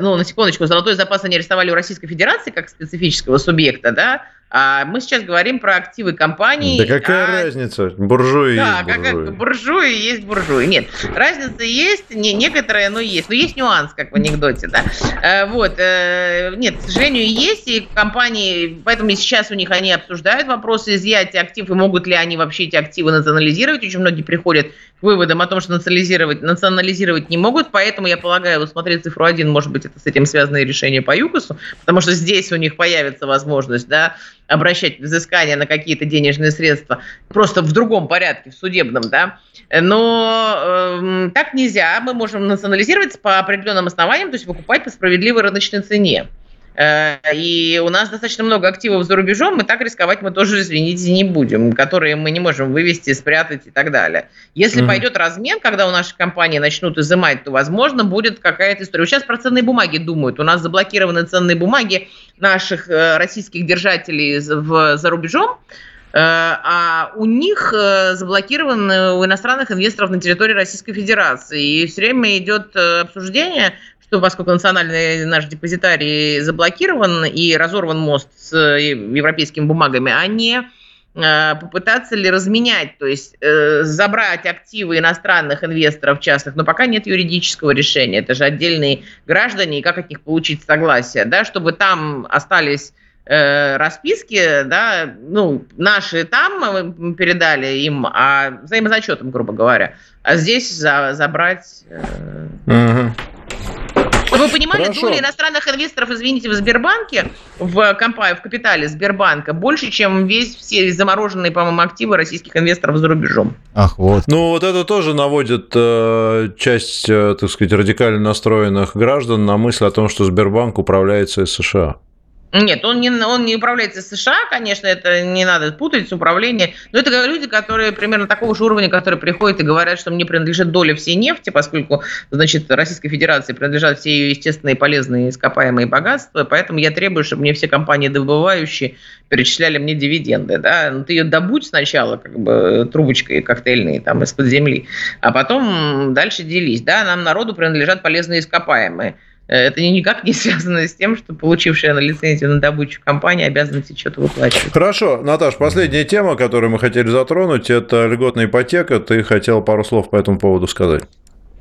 C: ну, на секундочку, золотой запас они арестовали у Российской Федерации как специфического субъекта, да, а мы сейчас говорим про активы компаний.
B: Да какая а... разница? Буржуи да, есть буржуи.
C: Как, буржуи есть буржуи. Нет, разница есть, не, некоторая, но есть. Но есть нюанс, как в анекдоте, да. А, вот, э, нет, к сожалению, есть, и компании, поэтому сейчас у них они обсуждают вопросы изъятия активов, и могут ли они вообще эти активы национализировать. Очень многие приходят к выводам о том, что национализировать, национализировать не могут, поэтому я полагаю, вот смотреть цифру 1, может быть, это с этим связанное решение по ЮКОСу, потому что здесь у них появится возможность, да, обращать взыскание на какие-то денежные средства просто в другом порядке, в судебном, да. Но э, так нельзя. Мы можем национализировать по определенным основаниям, то есть выкупать по справедливой рыночной цене. Э, и у нас достаточно много активов за рубежом, и так рисковать мы тоже, извините, не будем, которые мы не можем вывести, спрятать и так далее. Если mm-hmm. пойдет размен, когда у нашей компании начнут изымать, то, возможно, будет какая-то история. Сейчас про ценные бумаги думают. У нас заблокированы ценные бумаги наших э, российских держателей в, за рубежом, э, а у них заблокированы у иностранных инвесторов на территории Российской Федерации. И все время идет обсуждение, что поскольку национальный наш депозитарий заблокирован и разорван мост с э, европейскими бумагами, а не э, попытаться ли разменять, то есть э, забрать активы иностранных инвесторов частных, но пока нет юридического решения. Это же отдельные граждане, и как от них получить согласие, да, чтобы там остались э, расписки, да, ну, наши там мы передали им, а взаимозачетом, грубо говоря, а здесь за, забрать... Э, угу. Вы понимали, Хорошо. доля иностранных инвесторов, извините, в Сбербанке, в компании, в капитале Сбербанка больше, чем весь все замороженные, по-моему, активы российских инвесторов за рубежом.
B: Ах, вот. Ну, вот это тоже наводит э, часть, э, так сказать, радикально настроенных граждан на мысль о том, что Сбербанк управляется из США.
C: Нет, он не, он не управляется США, конечно, это не надо путать с управлением. Но это люди, которые примерно такого же уровня, которые приходят и говорят, что мне принадлежит доля всей нефти, поскольку, значит, Российской Федерации принадлежат все ее естественные полезные ископаемые богатства, поэтому я требую, чтобы мне все компании добывающие перечисляли мне дивиденды, да, ну ты ее добудь сначала, как бы, трубочкой коктейльной, там, из-под земли, а потом дальше делись, да, нам народу принадлежат полезные ископаемые. Э, это никак не [LAUGHS] связано с тем, что получившая на лицензию на добычу компания обязана тебе что-то выплачивать.
B: Хорошо, Наташ, последняя тема, которую мы хотели затронуть, это льготная ипотека. Ты хотел пару слов по этому поводу сказать.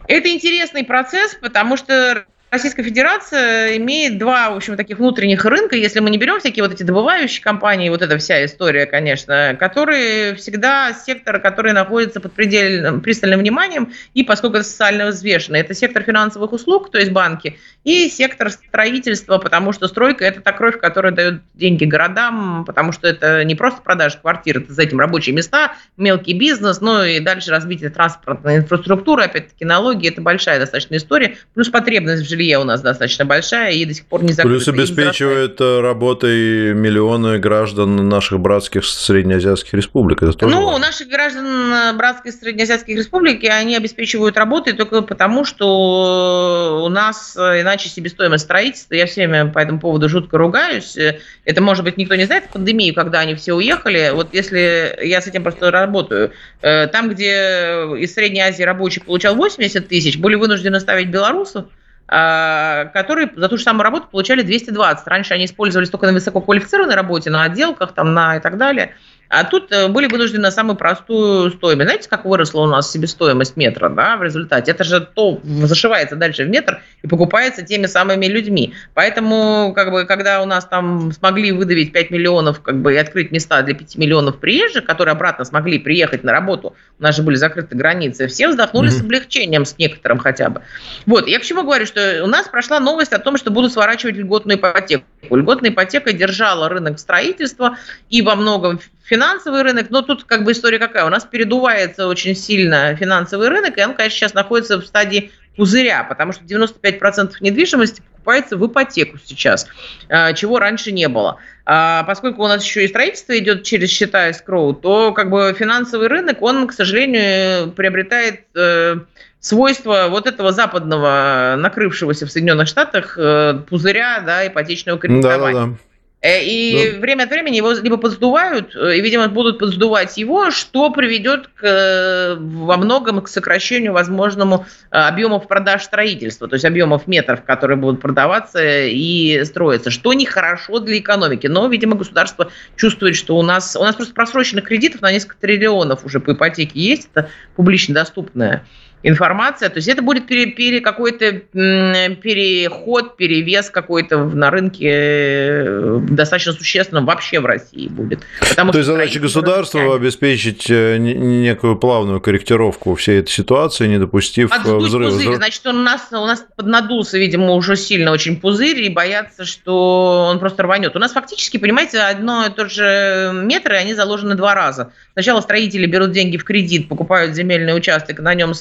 C: Это интересный процесс, потому что Российская Федерация имеет два, в общем, таких внутренних рынка, если мы не берем всякие вот эти добывающие компании, вот эта вся история, конечно, которые всегда сектор, который находится под предельным, пристальным вниманием, и поскольку это социально взвешено, это сектор финансовых услуг, то есть банки, и сектор строительства, потому что стройка – это та кровь, которая дает деньги городам, потому что это не просто продажа квартир, это за этим рабочие места, мелкий бизнес, ну и дальше развитие транспортной инфраструктуры, опять-таки налоги, это большая достаточно история, плюс потребность в жилье жилье у нас достаточно большая и до сих пор не закрыта.
B: Плюс обеспечивает э, работой миллионы граждан наших братских среднеазиатских республик.
C: Это тоже ну, важно. наших граждан э, братских среднеазиатских республик, они обеспечивают работой только потому, что у нас э, иначе себестоимость строительства, я все время по этому поводу жутко ругаюсь. Это, может быть, никто не знает пандемию, когда они все уехали. Вот если я с этим просто работаю, там, где из Средней Азии рабочий получал 80 тысяч, были вынуждены ставить белорусов, которые за ту же самую работу получали 220. Раньше они использовались только на высококвалифицированной работе, на отделках там, на и так далее. А тут э, были вынуждены на самую простую стоимость. Знаете, как выросла у нас себестоимость метра да, в результате? Это же то зашивается дальше в метр и покупается теми самыми людьми. Поэтому, как бы, когда у нас там смогли выдавить 5 миллионов как бы, и открыть места для 5 миллионов приезжих, которые обратно смогли приехать на работу, у нас же были закрыты границы, все вздохнули mm-hmm. с облегчением, с некоторым хотя бы. Вот, я к чему говорю, что у нас прошла новость о том, что будут сворачивать льготную ипотеку. Льготная ипотека держала рынок строительства и во многом финансовый рынок, но тут как бы история какая? У нас передувается очень сильно финансовый рынок, и он, конечно, сейчас находится в стадии пузыря, потому что 95% недвижимости покупается в ипотеку сейчас, а, чего раньше не было. А поскольку у нас еще и строительство идет через счета escrow, то как бы финансовый рынок, он, к сожалению, приобретает э, свойства вот этого западного, накрывшегося в Соединенных Штатах э, пузыря да, ипотечного кредитования. Да, да, да. Э, и да. время от времени его либо подсдувают, э, и, видимо, будут подсдувать его, что приведет к, э, во многом к сокращению возможному объемов продаж строительства, то есть объемов метров, которые будут продаваться и строиться, что нехорошо для экономики. Но, видимо, государство чувствует, что у нас, у нас просто просроченных кредитов на несколько триллионов уже по ипотеке есть, это публично доступное информация. То есть это будет пере, пере, какой-то переход, перевес какой-то на рынке э, достаточно существенным вообще в России будет.
B: Потому То есть задача государства рынке... обеспечить э, некую плавную корректировку всей этой ситуации, не допустив э, Отсдуть взрыва.
C: Пузырь. Значит, он у нас, у нас поднадулся, видимо, уже сильно очень пузырь, и боятся, что он просто рванет. У нас фактически, понимаете, одно и то же метры, они заложены два раза. Сначала строители берут деньги в кредит, покупают земельный участок, на нем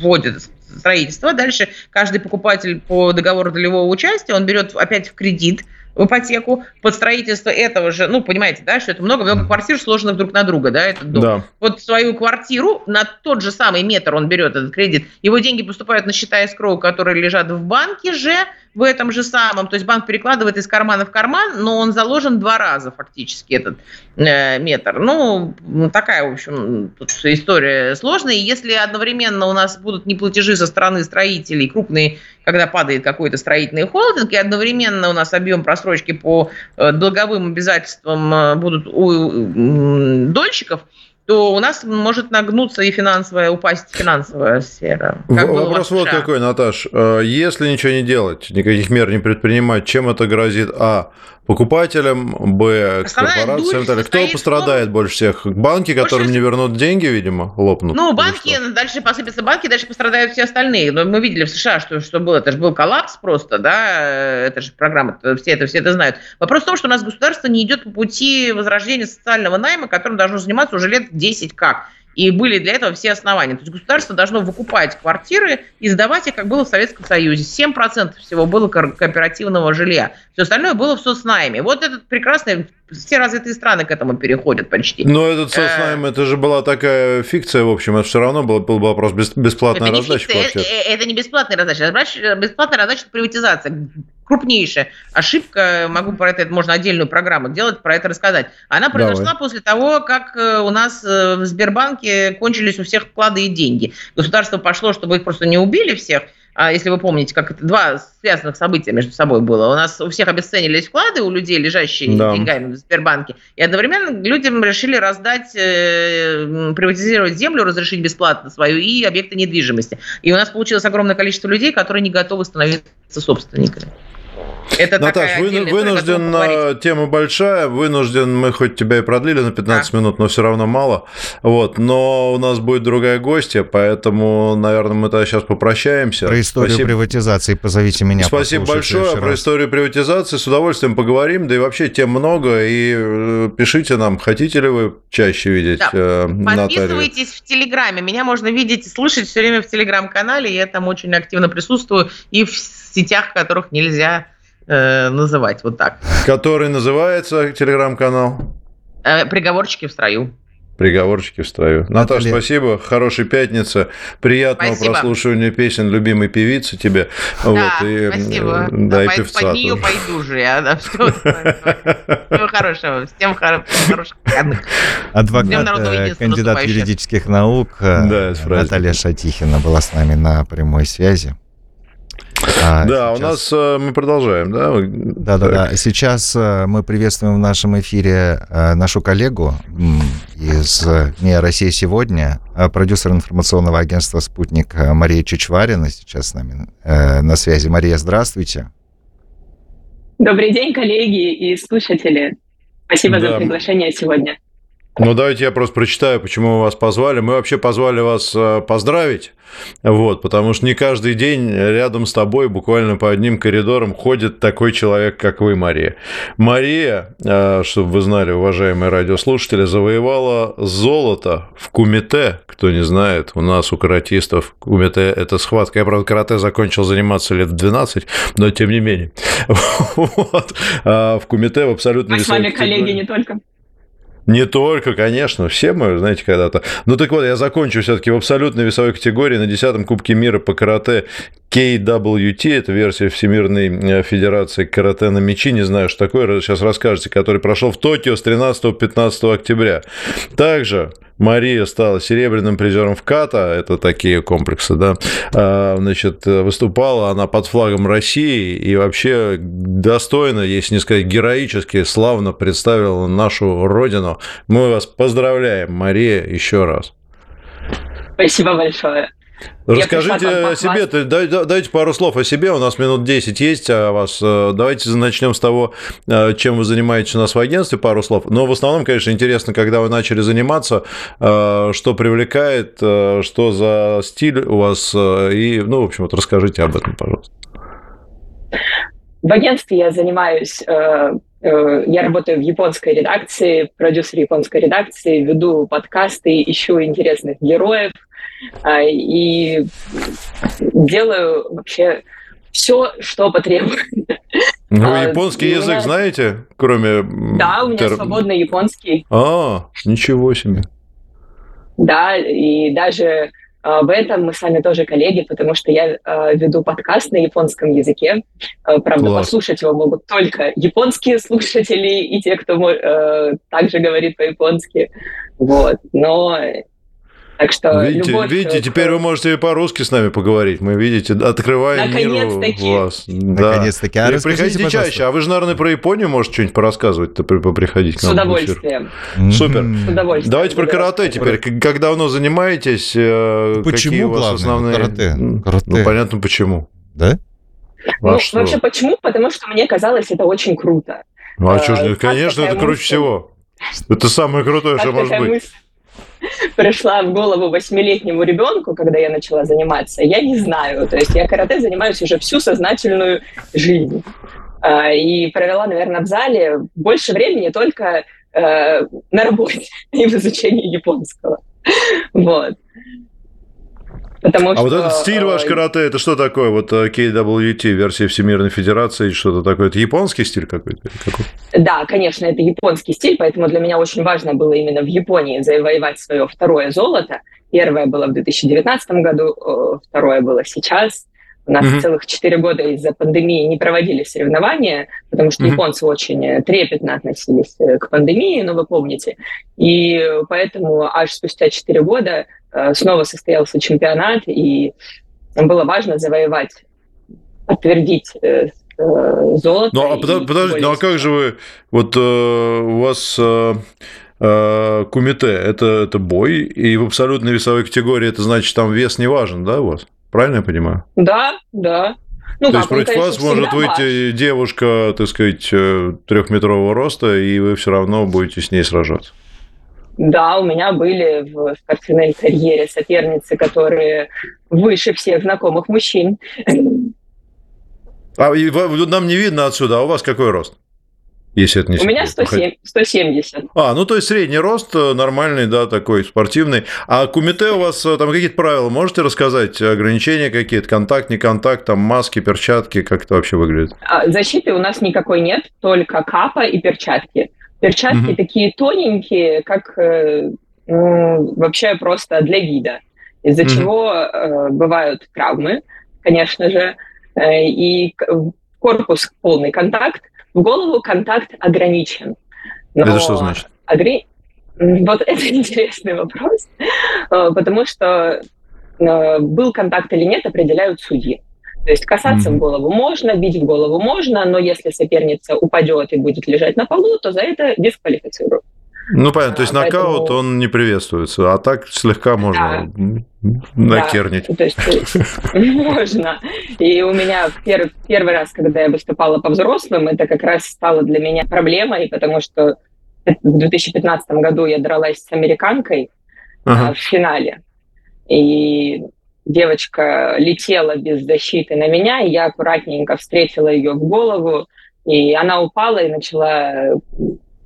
C: вводят строительство. Дальше каждый покупатель по договору долевого участия, он берет опять в кредит в ипотеку под строительство этого же, ну, понимаете, да, что это много-много квартир, сложенных друг на друга, да, этот дом. Да. Вот свою квартиру на тот же самый метр он берет этот кредит, его деньги поступают на счета escrow, которые лежат в банке же, в этом же самом, то есть банк перекладывает из кармана в карман, но он заложен два раза фактически этот э, метр. Ну, такая, в общем, тут история сложная. И если одновременно у нас будут неплатежи со стороны строителей, крупные, когда падает какой-то строительный холдинг, и одновременно у нас объем просрочки по э, долговым обязательствам э, будут у дольщиков – то у нас может нагнуться и финансовая, упасть финансовая сфера.
B: Как Вопрос вот какой, Наташ. Э, если ничего не делать, никаких мер не предпринимать, чем это грозит? А покупателям, б, корпорациям. Кто пострадает больше всех? Банки, которым не вернут деньги, видимо, лопнут?
C: Ну, банки, дальше посыпятся банки, дальше пострадают все остальные. Но мы видели в США, что, что было. Это же был коллапс просто, да, это же программа, все это, все это знают. Вопрос в том, что у нас государство не идет по пути возрождения социального найма, которым должно заниматься уже лет 10 как. И были для этого все основания. То есть государство должно выкупать квартиры и сдавать их, как было в Советском Союзе. 7% всего было кооперативного жилья. Все остальное было в соцнайме. Вот этот прекрасный все развитые страны к этому переходят почти.
B: Но этот соцнайм, э, это же была такая фикция, в общем, это все равно был, был вопрос бесплатной это раздачи
C: квартир. Это, это не бесплатная раздача, бесплатная раздача – это приватизация крупнейшая ошибка, могу про это, можно отдельную программу делать, про это рассказать. Она произошла Давай. после того, как э, у нас в Сбербанке кончились у всех вклады и деньги. Государство пошло, чтобы их просто не убили всех, а, если вы помните, как это два связанных события между собой было. У нас у всех обесценились вклады, у людей, лежащие да. деньгами в Сбербанке, и одновременно людям решили раздать, э, приватизировать землю, разрешить бесплатно свою и объекты недвижимости. И у нас получилось огромное количество людей, которые не готовы становиться собственниками.
B: Это Наташ, вы, вынужден, история, тема большая, вынужден, мы хоть тебя и продлили на 15 да. минут, но все равно мало. Вот, но у нас будет другая гостья, поэтому, наверное, мы тогда сейчас попрощаемся.
D: Про историю Спасибо. приватизации позовите меня.
B: Спасибо большое. Про историю приватизации с удовольствием поговорим. Да и вообще тем много. И э, пишите нам, хотите ли вы чаще видеть да. э,
C: Подписывайтесь в Телеграме. Меня можно видеть и слышать все время в Телеграм-канале. Я там очень активно присутствую. И в сетях, которых нельзя э, называть вот так.
B: Который называется телеграм-канал?
C: Э, Приговорчики в строю.
B: Приговорчики в строю. Наташа, спасибо. Хорошей пятницы. Приятного спасибо. прослушивания песен любимой певицы тебе.
C: Да, вот, и, спасибо. Да, и певца Под нее пойду же я. Да, все, [LAUGHS] всего хорошего. Всем хороших выходных.
D: Адвокат, э, кандидат юридических наук э, да, Наталья Шатихина была с нами на прямой связи.
B: А, да, сейчас... у нас э, мы продолжаем, да?
D: Да, да, да. Сейчас э, мы приветствуем в нашем эфире э, нашу коллегу из МИА «Россия сегодня», продюсер информационного агентства «Спутник» Мария Чичварина сейчас с нами на связи. Мария, здравствуйте.
H: Добрый день, коллеги и слушатели. Спасибо да. за приглашение сегодня.
B: Ну, давайте я просто прочитаю, почему мы вас позвали. Мы вообще позвали вас э, поздравить, вот, потому что не каждый день рядом с тобой, буквально по одним коридорам, ходит такой человек, как вы, Мария. Мария, э, чтобы вы знали, уважаемые радиослушатели, завоевала золото в кумите. Кто не знает, у нас у каратистов кумите – это схватка. Я, правда, карате закончил заниматься лет в 12, но тем не менее. [LAUGHS] Вот. А в кумите в абсолютно... Мы
H: с вами коллеги не только.
B: Не только, конечно, все мы, знаете, когда-то. Ну так вот, я закончу все-таки в абсолютной весовой категории на 10-м Кубке мира по карате KWT, это версия Всемирной э, Федерации карате на мечи, не знаю, что такое, сейчас расскажете, который прошел в Токио с 13 по 15 октября. Также Мария стала серебряным призером в КАТА, это такие комплексы, да, а, значит, выступала она под флагом России и вообще достойно, если не сказать героически, славно представила нашу родину. Мы вас поздравляем, Мария, еще раз.
H: Спасибо большое.
B: Расскажите о себе, дайте пару слов о себе, у нас минут 10 есть о вас. Э, давайте начнем с того, э, чем вы занимаетесь у нас в агентстве, пару слов. Но в основном, конечно, интересно, когда вы начали заниматься, э, что привлекает, что за стиль у вас, и, ну, в общем, вот расскажите об этом, пожалуйста.
H: В агентстве я занимаюсь я работаю в японской редакции, продюсер японской редакции, веду подкасты, ищу интересных героев, а, и делаю вообще все, что потребуется.
B: Ну, а, японский язык меня... знаете, кроме...
H: Да, у меня тер... свободный японский.
B: А, ничего себе.
H: Да, и даже в этом мы с вами тоже коллеги, потому что я а, веду подкаст на японском языке. Правда, Класс. послушать его могут только японские слушатели и те, кто также говорит по-японски. Вот. Но так что
B: видите, любовь видите, теперь вы можете и по-русски с нами поговорить. Мы, видите, открываем
H: мир
B: вас. Да. Наконец-таки. А приходите пожалуйста. чаще. А вы же, наверное, про Японию можете что-нибудь порассказывать-то приходить к
H: нам С удовольствием.
B: Супер. С удовольствием. Давайте про карате теперь. Как давно занимаетесь?
D: Э, почему Какие у вас основные... Карате?
B: карате? Ну, понятно, почему.
D: Да?
H: Ну, а вообще, почему? Потому что мне казалось это очень круто.
B: Ну, а что ж, э, конечно, это круче всего. Это самое крутое, что может быть
H: пришла в голову восьмилетнему ребенку, когда я начала заниматься, я не знаю. То есть я карате занимаюсь уже всю сознательную жизнь. А, и провела, наверное, в зале больше времени только э, на работе [LAUGHS] и в изучении японского. Вот.
B: Потому а что, вот этот стиль ваш э, карате, это что такое? Вот э, KWT, версия Всемирной Федерации, что-то такое? Это японский стиль какой-то? Какой?
H: Да, конечно, это японский стиль, поэтому для меня очень важно было именно в Японии завоевать свое второе золото. Первое было в 2019 году, второе было сейчас. У нас mm-hmm. целых четыре года из-за пандемии не проводили соревнования, потому что mm-hmm. японцы очень трепетно относились э, к пандемии, ну вы помните. И поэтому аж спустя четыре года Э, снова состоялся чемпионат, и было важно завоевать, подтвердить э, э, золото.
B: Ну, а подождите, подождите ну а как же вы, вот э, у вас э, э, кумите, это, это бой, и в абсолютной весовой категории это значит, там вес не важен, да, у вас? Правильно я понимаю?
H: Да, да.
B: Ну, То есть против конечно, вас может выйти ваш. девушка, так сказать, э, трехметрового роста, и вы все равно будете с ней сражаться.
H: Да, у меня были в спортивной карьере соперницы, которые выше всех знакомых мужчин.
B: А нам не видно отсюда, а у вас какой рост? Если это не
H: У меня 107, 170.
B: А, ну то есть средний рост, э, нормальный, да, такой спортивный. А кумите у вас э, там какие-то правила, можете рассказать? Ограничения какие-то, контакт, не контакт, там маски, перчатки, как это вообще выглядит?
H: А, защиты у нас никакой нет, только капа и перчатки. Перчатки угу. такие тоненькие, как э, ну, вообще просто для вида, из-за угу. чего э, бывают травмы, конечно же, э, и корпус полный контакт, в голову контакт ограничен.
B: Но это что значит?
H: Огр... Вот это [LAUGHS] интересный вопрос, э, потому что э, был контакт или нет, определяют судьи. То есть касаться mm-hmm. в голову можно, бить в голову можно, но если соперница упадет и будет лежать на полу, то за это дисквалифицируют.
B: Ну, понятно, то есть а, нокаут, поэтому... он не приветствуется, а так слегка можно да. накернить.
H: Да, то есть [LAUGHS] можно. И у меня пер, первый раз, когда я выступала по взрослым, это как раз стало для меня проблемой, потому что в 2015 году я дралась с американкой ага. в финале. И девочка летела без защиты на меня, и я аккуратненько встретила ее в голову, и она упала и начала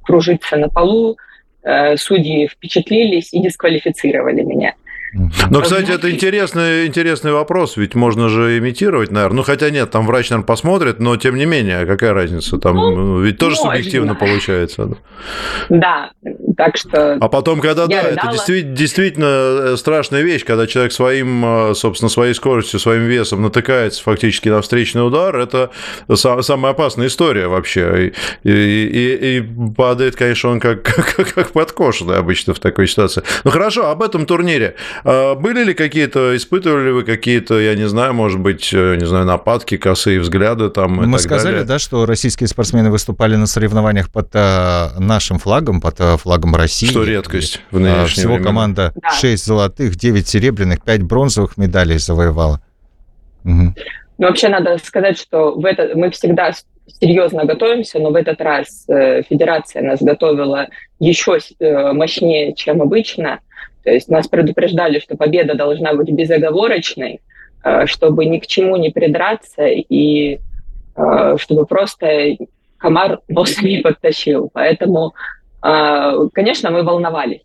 H: кружиться на полу. Э, судьи впечатлились и дисквалифицировали меня.
B: Но, кстати, это интересный, интересный вопрос, ведь можно же имитировать, наверное. Ну, хотя нет, там врач, наверное, посмотрит, но тем не менее, какая разница? Там ну, ну ведь тоже можно. субъективно получается.
H: Да, так что...
B: А потом, когда, да, рыдала. это действительно, действительно э, страшная вещь, когда человек своим, э, собственно, своей скоростью, своим весом натыкается фактически на встречный удар, это самая опасная история вообще. И, и, и падает, конечно, он [LAUGHS] как, как, как подкошенный обычно в такой ситуации. Ну, хорошо, об этом турнире. А были ли какие-то, испытывали ли вы какие-то, я не знаю, может быть, э, не знаю, нападки, косые взгляды там
D: Мы сказали, далее? да, что российские спортсмены выступали на соревнованиях под а, нашим флагом, под а, флагом России.
B: Что редкость в нынешнее
D: Всего время. команда да. 6 золотых, 9 серебряных, 5 бронзовых медалей завоевала.
H: Угу. Ну, вообще надо сказать, что в это мы всегда серьезно готовимся, но в этот раз э, федерация нас готовила еще э, мощнее, чем обычно. То есть нас предупреждали, что победа должна быть безоговорочной, э, чтобы ни к чему не придраться и э, чтобы просто комар нос не подтащил. Поэтому, э, конечно, мы волновались.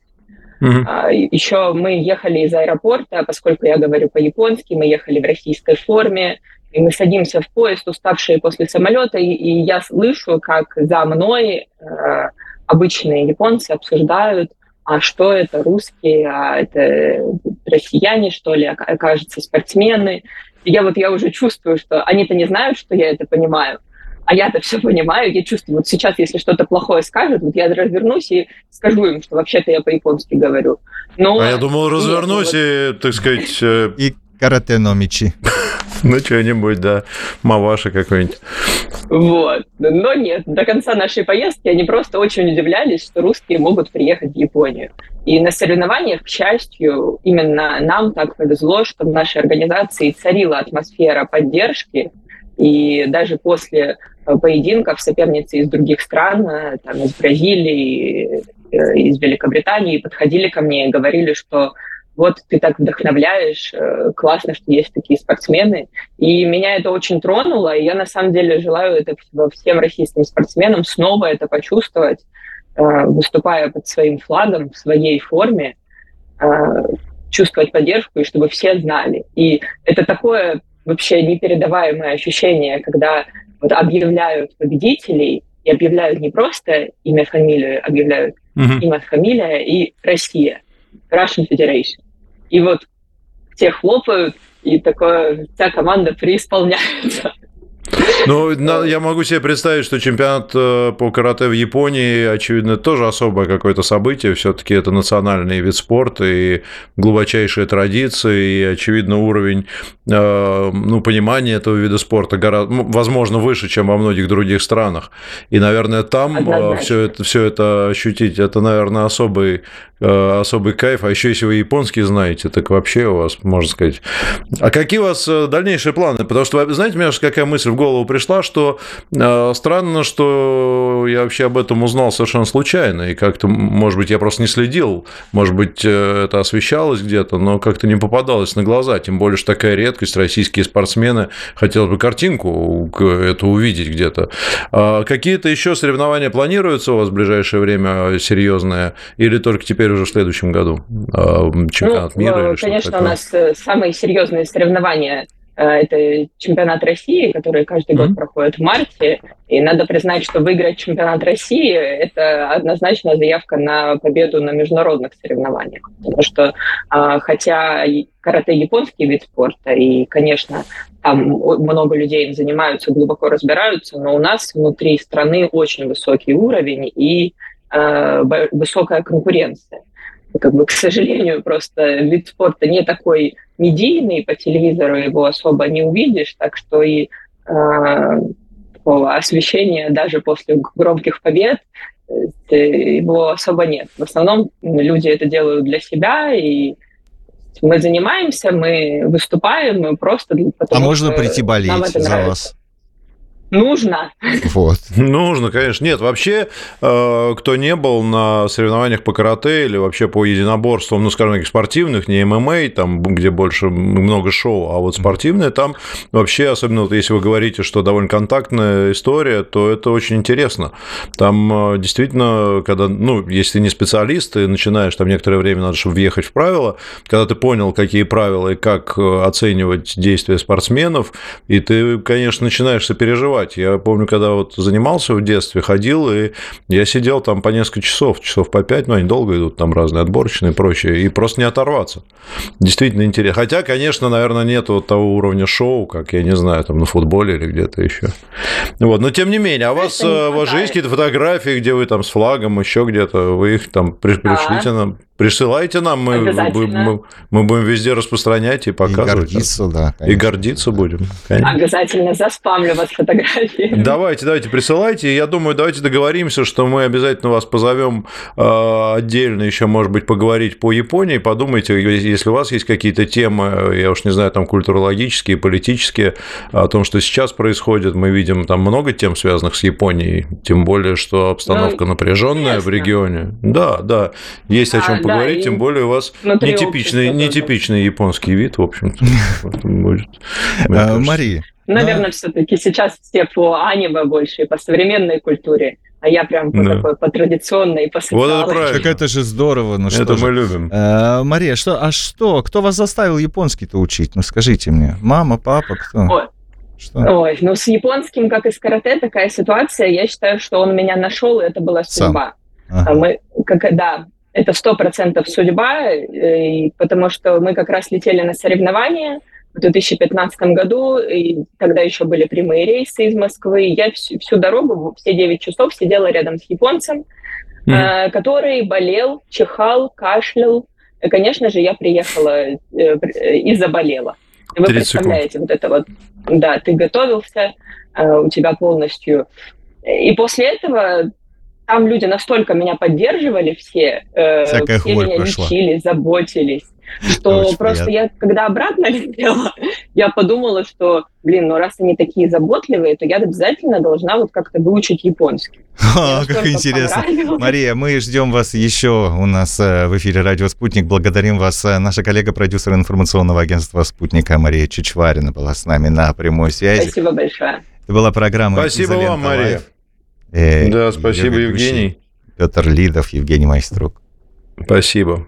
H: Mm-hmm. Еще мы ехали из аэропорта, поскольку я говорю по-японски, мы ехали в российской форме, и мы садимся в поезд, уставшие после самолета, и, и я слышу, как за мной э, обычные японцы обсуждают, а что это русские, а это россияне, что ли, окажется, спортсмены. И я вот я уже чувствую, что они-то не знают, что я это понимаю, а я-то все понимаю, я чувствую, вот сейчас, если что-то плохое скажут, вот я развернусь и скажу им, что вообще-то я по-японски говорю.
B: Но... А я думал, развернусь и, вот... так сказать... Э,
D: и карате номичи. [LAUGHS]
B: Ну, что-нибудь, да, маваши какой-нибудь.
H: Вот. Но нет, до конца нашей поездки они просто очень удивлялись, что русские могут приехать в Японию. И на соревнованиях, к счастью, именно нам так повезло, что в нашей организации царила атмосфера поддержки. И даже после э, поединков соперницы из других стран, э, там, из Бразилии, э, из Великобритании подходили ко мне и говорили, что вот ты так вдохновляешь, э, классно, что есть такие спортсмены. И меня это очень тронуло, и я на самом деле желаю это всем российским спортсменам снова это почувствовать, э, выступая под своим флагом в своей форме, э, чувствовать поддержку, и чтобы все знали. И это такое вообще непередаваемое ощущение, когда вот объявляют победителей, и объявляют не просто имя, фамилию, объявляют uh-huh. имя, фамилия и Россия. Russian Federation. И вот все хлопают, и такое, вся команда преисполняется.
B: Ну, я могу себе представить, что чемпионат э, по карате в Японии, очевидно, тоже особое какое-то событие. Все-таки это национальный вид спорта и глубочайшие традиции, и, очевидно, уровень э, ну, понимания этого вида спорта гораздо, возможно, выше, чем во многих других странах. И, наверное, там все это, все это ощутить, это, наверное, особый Э, особый кайф. А еще если вы японский знаете, так вообще у вас, можно сказать. А какие у вас э, дальнейшие планы? Потому что, знаете, у меня какая мысль в голову пришла, что э, странно, что я вообще об этом узнал совершенно случайно. И как-то, может быть, я просто не следил, может быть, это освещалось где-то, но как-то не попадалось на глаза. Тем более, что такая редкость, российские спортсмены, хотелось бы картинку эту увидеть где-то. А какие-то еще соревнования планируются у вас в ближайшее время серьезные? Или только теперь уже в следующем году? А, чемпионат
H: ну,
B: мира? Или
H: конечно, у нас э, самые серьезные соревнования э, это чемпионат России, который каждый mm-hmm. год проходит в марте. И надо признать, что выиграть чемпионат России – это однозначная заявка на победу на международных соревнованиях. Потому что, а, хотя карате – японский вид спорта, и, конечно, там много людей им занимаются, глубоко разбираются, но у нас внутри страны очень высокий уровень, и Э, высокая конкуренция. Как бы, к сожалению, просто вид спорта не такой медийный, по телевизору его особо не увидишь, так что и э, такого освещения даже после громких побед э, его особо нет. В основном люди это делают для себя, и мы занимаемся, мы выступаем, мы просто...
D: А можно прийти болеть за вас?
H: Нужно.
B: Вот. Нужно, конечно. Нет, вообще, э, кто не был на соревнованиях по карате или вообще по единоборствам, ну, скажем, спортивных, не ММА, там, где больше много шоу, а вот спортивные, там вообще, особенно вот если вы говорите, что довольно контактная история, то это очень интересно. Там э, действительно, когда, ну, если ты не специалист, ты начинаешь там некоторое время надо, чтобы въехать в правила, когда ты понял, какие правила и как э, оценивать действия спортсменов, и ты, конечно, начинаешь сопереживать кровать. Я помню, когда вот занимался в детстве, ходил, и я сидел там по несколько часов, часов по пять, но они долго идут, там разные отборочные и прочее, и просто не оторваться. Действительно интересно. Хотя, конечно, наверное, нет вот того уровня шоу, как, я не знаю, там на футболе или где-то еще. Вот, но тем не менее, а у вас, у вас же есть какие-то фотографии, где вы там с флагом, еще где-то, вы их там пришлите нам, Присылайте нам, мы, мы, мы будем везде распространять и показывать.
D: И гордиться, да.
B: Конечно. И гордиться будем.
H: Конечно. Обязательно заспамлю вас фотографии.
B: Давайте, давайте, присылайте. Я думаю, давайте договоримся, что мы обязательно вас позовем э, отдельно еще, может быть, поговорить по Японии. Подумайте, если у вас есть какие-то темы, я уж не знаю, там культурологические, политические, о том, что сейчас происходит. Мы видим там много тем, связанных с Японией, тем более, что обстановка ну, напряженная в регионе. Да, да, есть о чем поговорить, тем более у вас нетипичный, нетипичный японский вид, в общем-то. [LAUGHS]
D: А, Мария.
H: Наверное, все-таки сейчас все по аниме больше и по современной культуре. А я прям по, да. такой, по традиционной, по
B: Вот это правильно.
D: Как это же здорово. Ну,
B: это
D: что
B: мы
D: же.
B: любим.
D: А, Мария, что, а что? Кто вас заставил японский-то учить? Ну, скажите мне. Мама, папа, кто?
H: Ой. Что? Ой, ну с японским, как и с карате, такая ситуация. Я считаю, что он меня нашел, и это была судьба. Сам. Ага. Мы, как, да, это сто процентов судьба, э, потому что мы как раз летели на соревнования в 2015 году, и тогда еще были прямые рейсы из Москвы. Я всю, всю дорогу, все 9 часов сидела рядом с японцем, mm-hmm. который болел, чихал, кашлял. И, конечно же, я приехала э, и заболела. И вы представляете, секунд. вот это вот, да, ты готовился, у тебя полностью... И после этого там люди настолько меня поддерживали все, э, все меня прошла. лечили, заботились, что Очень просто приятно. я, когда обратно [LAUGHS] летела, я подумала, что, блин, ну раз они такие заботливые, то я обязательно должна вот как-то выучить японский. [LAUGHS]
D: О, как интересно. Мария, мы ждем вас еще у нас э, в эфире «Радио Спутник». Благодарим вас. Э, наша коллега-продюсер информационного агентства «Спутника» Мария Чичварина была с нами на прямой связи.
H: Спасибо большое.
D: Это была программа
B: Спасибо вам, Мария.
D: Э,
B: да, спасибо, Евгений.
D: Петр Лидов, Евгений Майструк.
B: Спасибо.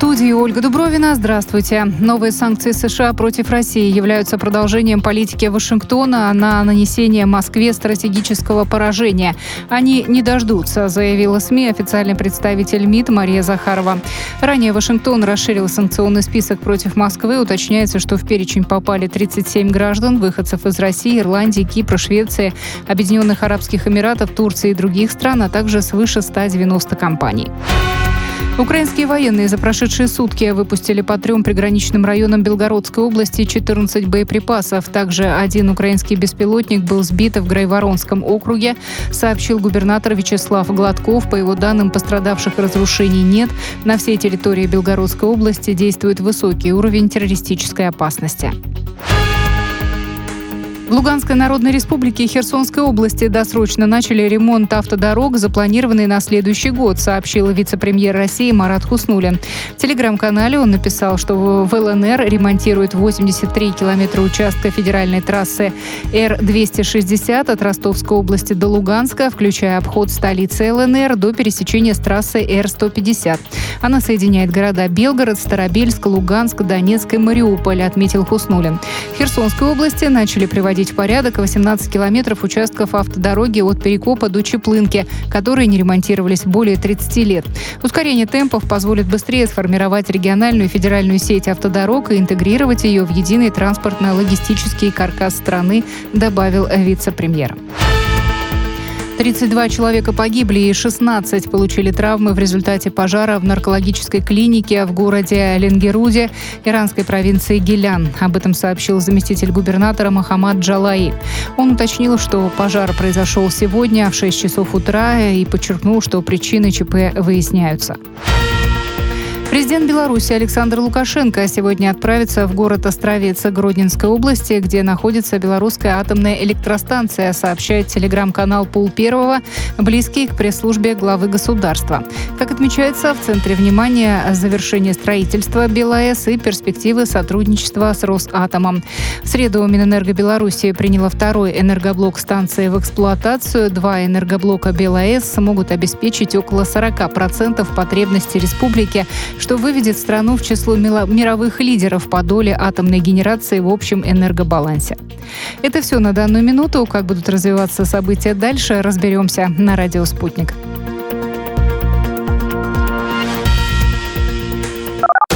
G: студии Ольга Дубровина. Здравствуйте. Новые санкции США против России являются продолжением политики Вашингтона на нанесение Москве стратегического поражения. Они не дождутся, заявила СМИ официальный представитель МИД Мария Захарова. Ранее Вашингтон расширил санкционный список против Москвы. Уточняется, что в перечень попали 37 граждан, выходцев из России, Ирландии, Кипра, Швеции, Объединенных Арабских Эмиратов, Турции и других стран, а также свыше 190 компаний. Украинские военные за прошедшие сутки выпустили по трем приграничным районам Белгородской области 14 боеприпасов. Также один украинский беспилотник был сбит в Грайворонском округе, сообщил губернатор Вячеслав Гладков. По его данным, пострадавших разрушений нет. На всей территории Белгородской области действует высокий уровень террористической опасности. В Луганской Народной Республике и Херсонской области досрочно начали ремонт автодорог, запланированный на следующий год, сообщил вице-премьер России Марат Хуснулин. В телеграм-канале он написал, что в ЛНР ремонтируют 83 километра участка федеральной трассы Р-260 от Ростовской области до Луганска, включая обход столицы ЛНР до пересечения с трассой Р-150. Она соединяет города Белгород, Старобельск, Луганск, Донецк и Мариуполь, отметил Хуснулин. В Херсонской области начали приводить приводить в порядок 18 километров участков автодороги от Перекопа до Чеплынки, которые не ремонтировались более 30 лет. Ускорение темпов позволит быстрее сформировать региональную и федеральную сеть автодорог и интегрировать ее в единый транспортно-логистический каркас страны, добавил вице-премьер. 32 человека погибли и 16 получили травмы в результате пожара в наркологической клинике в городе Ленгеруде иранской провинции Гилян. Об этом сообщил заместитель губернатора Махамад Джалаи. Он уточнил, что пожар произошел сегодня в 6 часов утра и подчеркнул, что причины ЧП выясняются. Президент Беларуси Александр Лукашенко сегодня отправится в город Островец Гродненской области, где находится белорусская атомная электростанция, сообщает телеграм-канал Пул Первого, близкий к пресс-службе главы государства. Как отмечается, в центре внимания завершение строительства БелАЭС и перспективы сотрудничества с Росатомом. В среду Минэнерго Беларуси приняла второй энергоблок станции в эксплуатацию. Два энергоблока БелАЭС смогут обеспечить около 40% потребностей республики, что выведет страну в число мировых лидеров по доле атомной генерации в общем энергобалансе. Это все на данную минуту. Как будут развиваться события дальше, разберемся на радио «Спутник».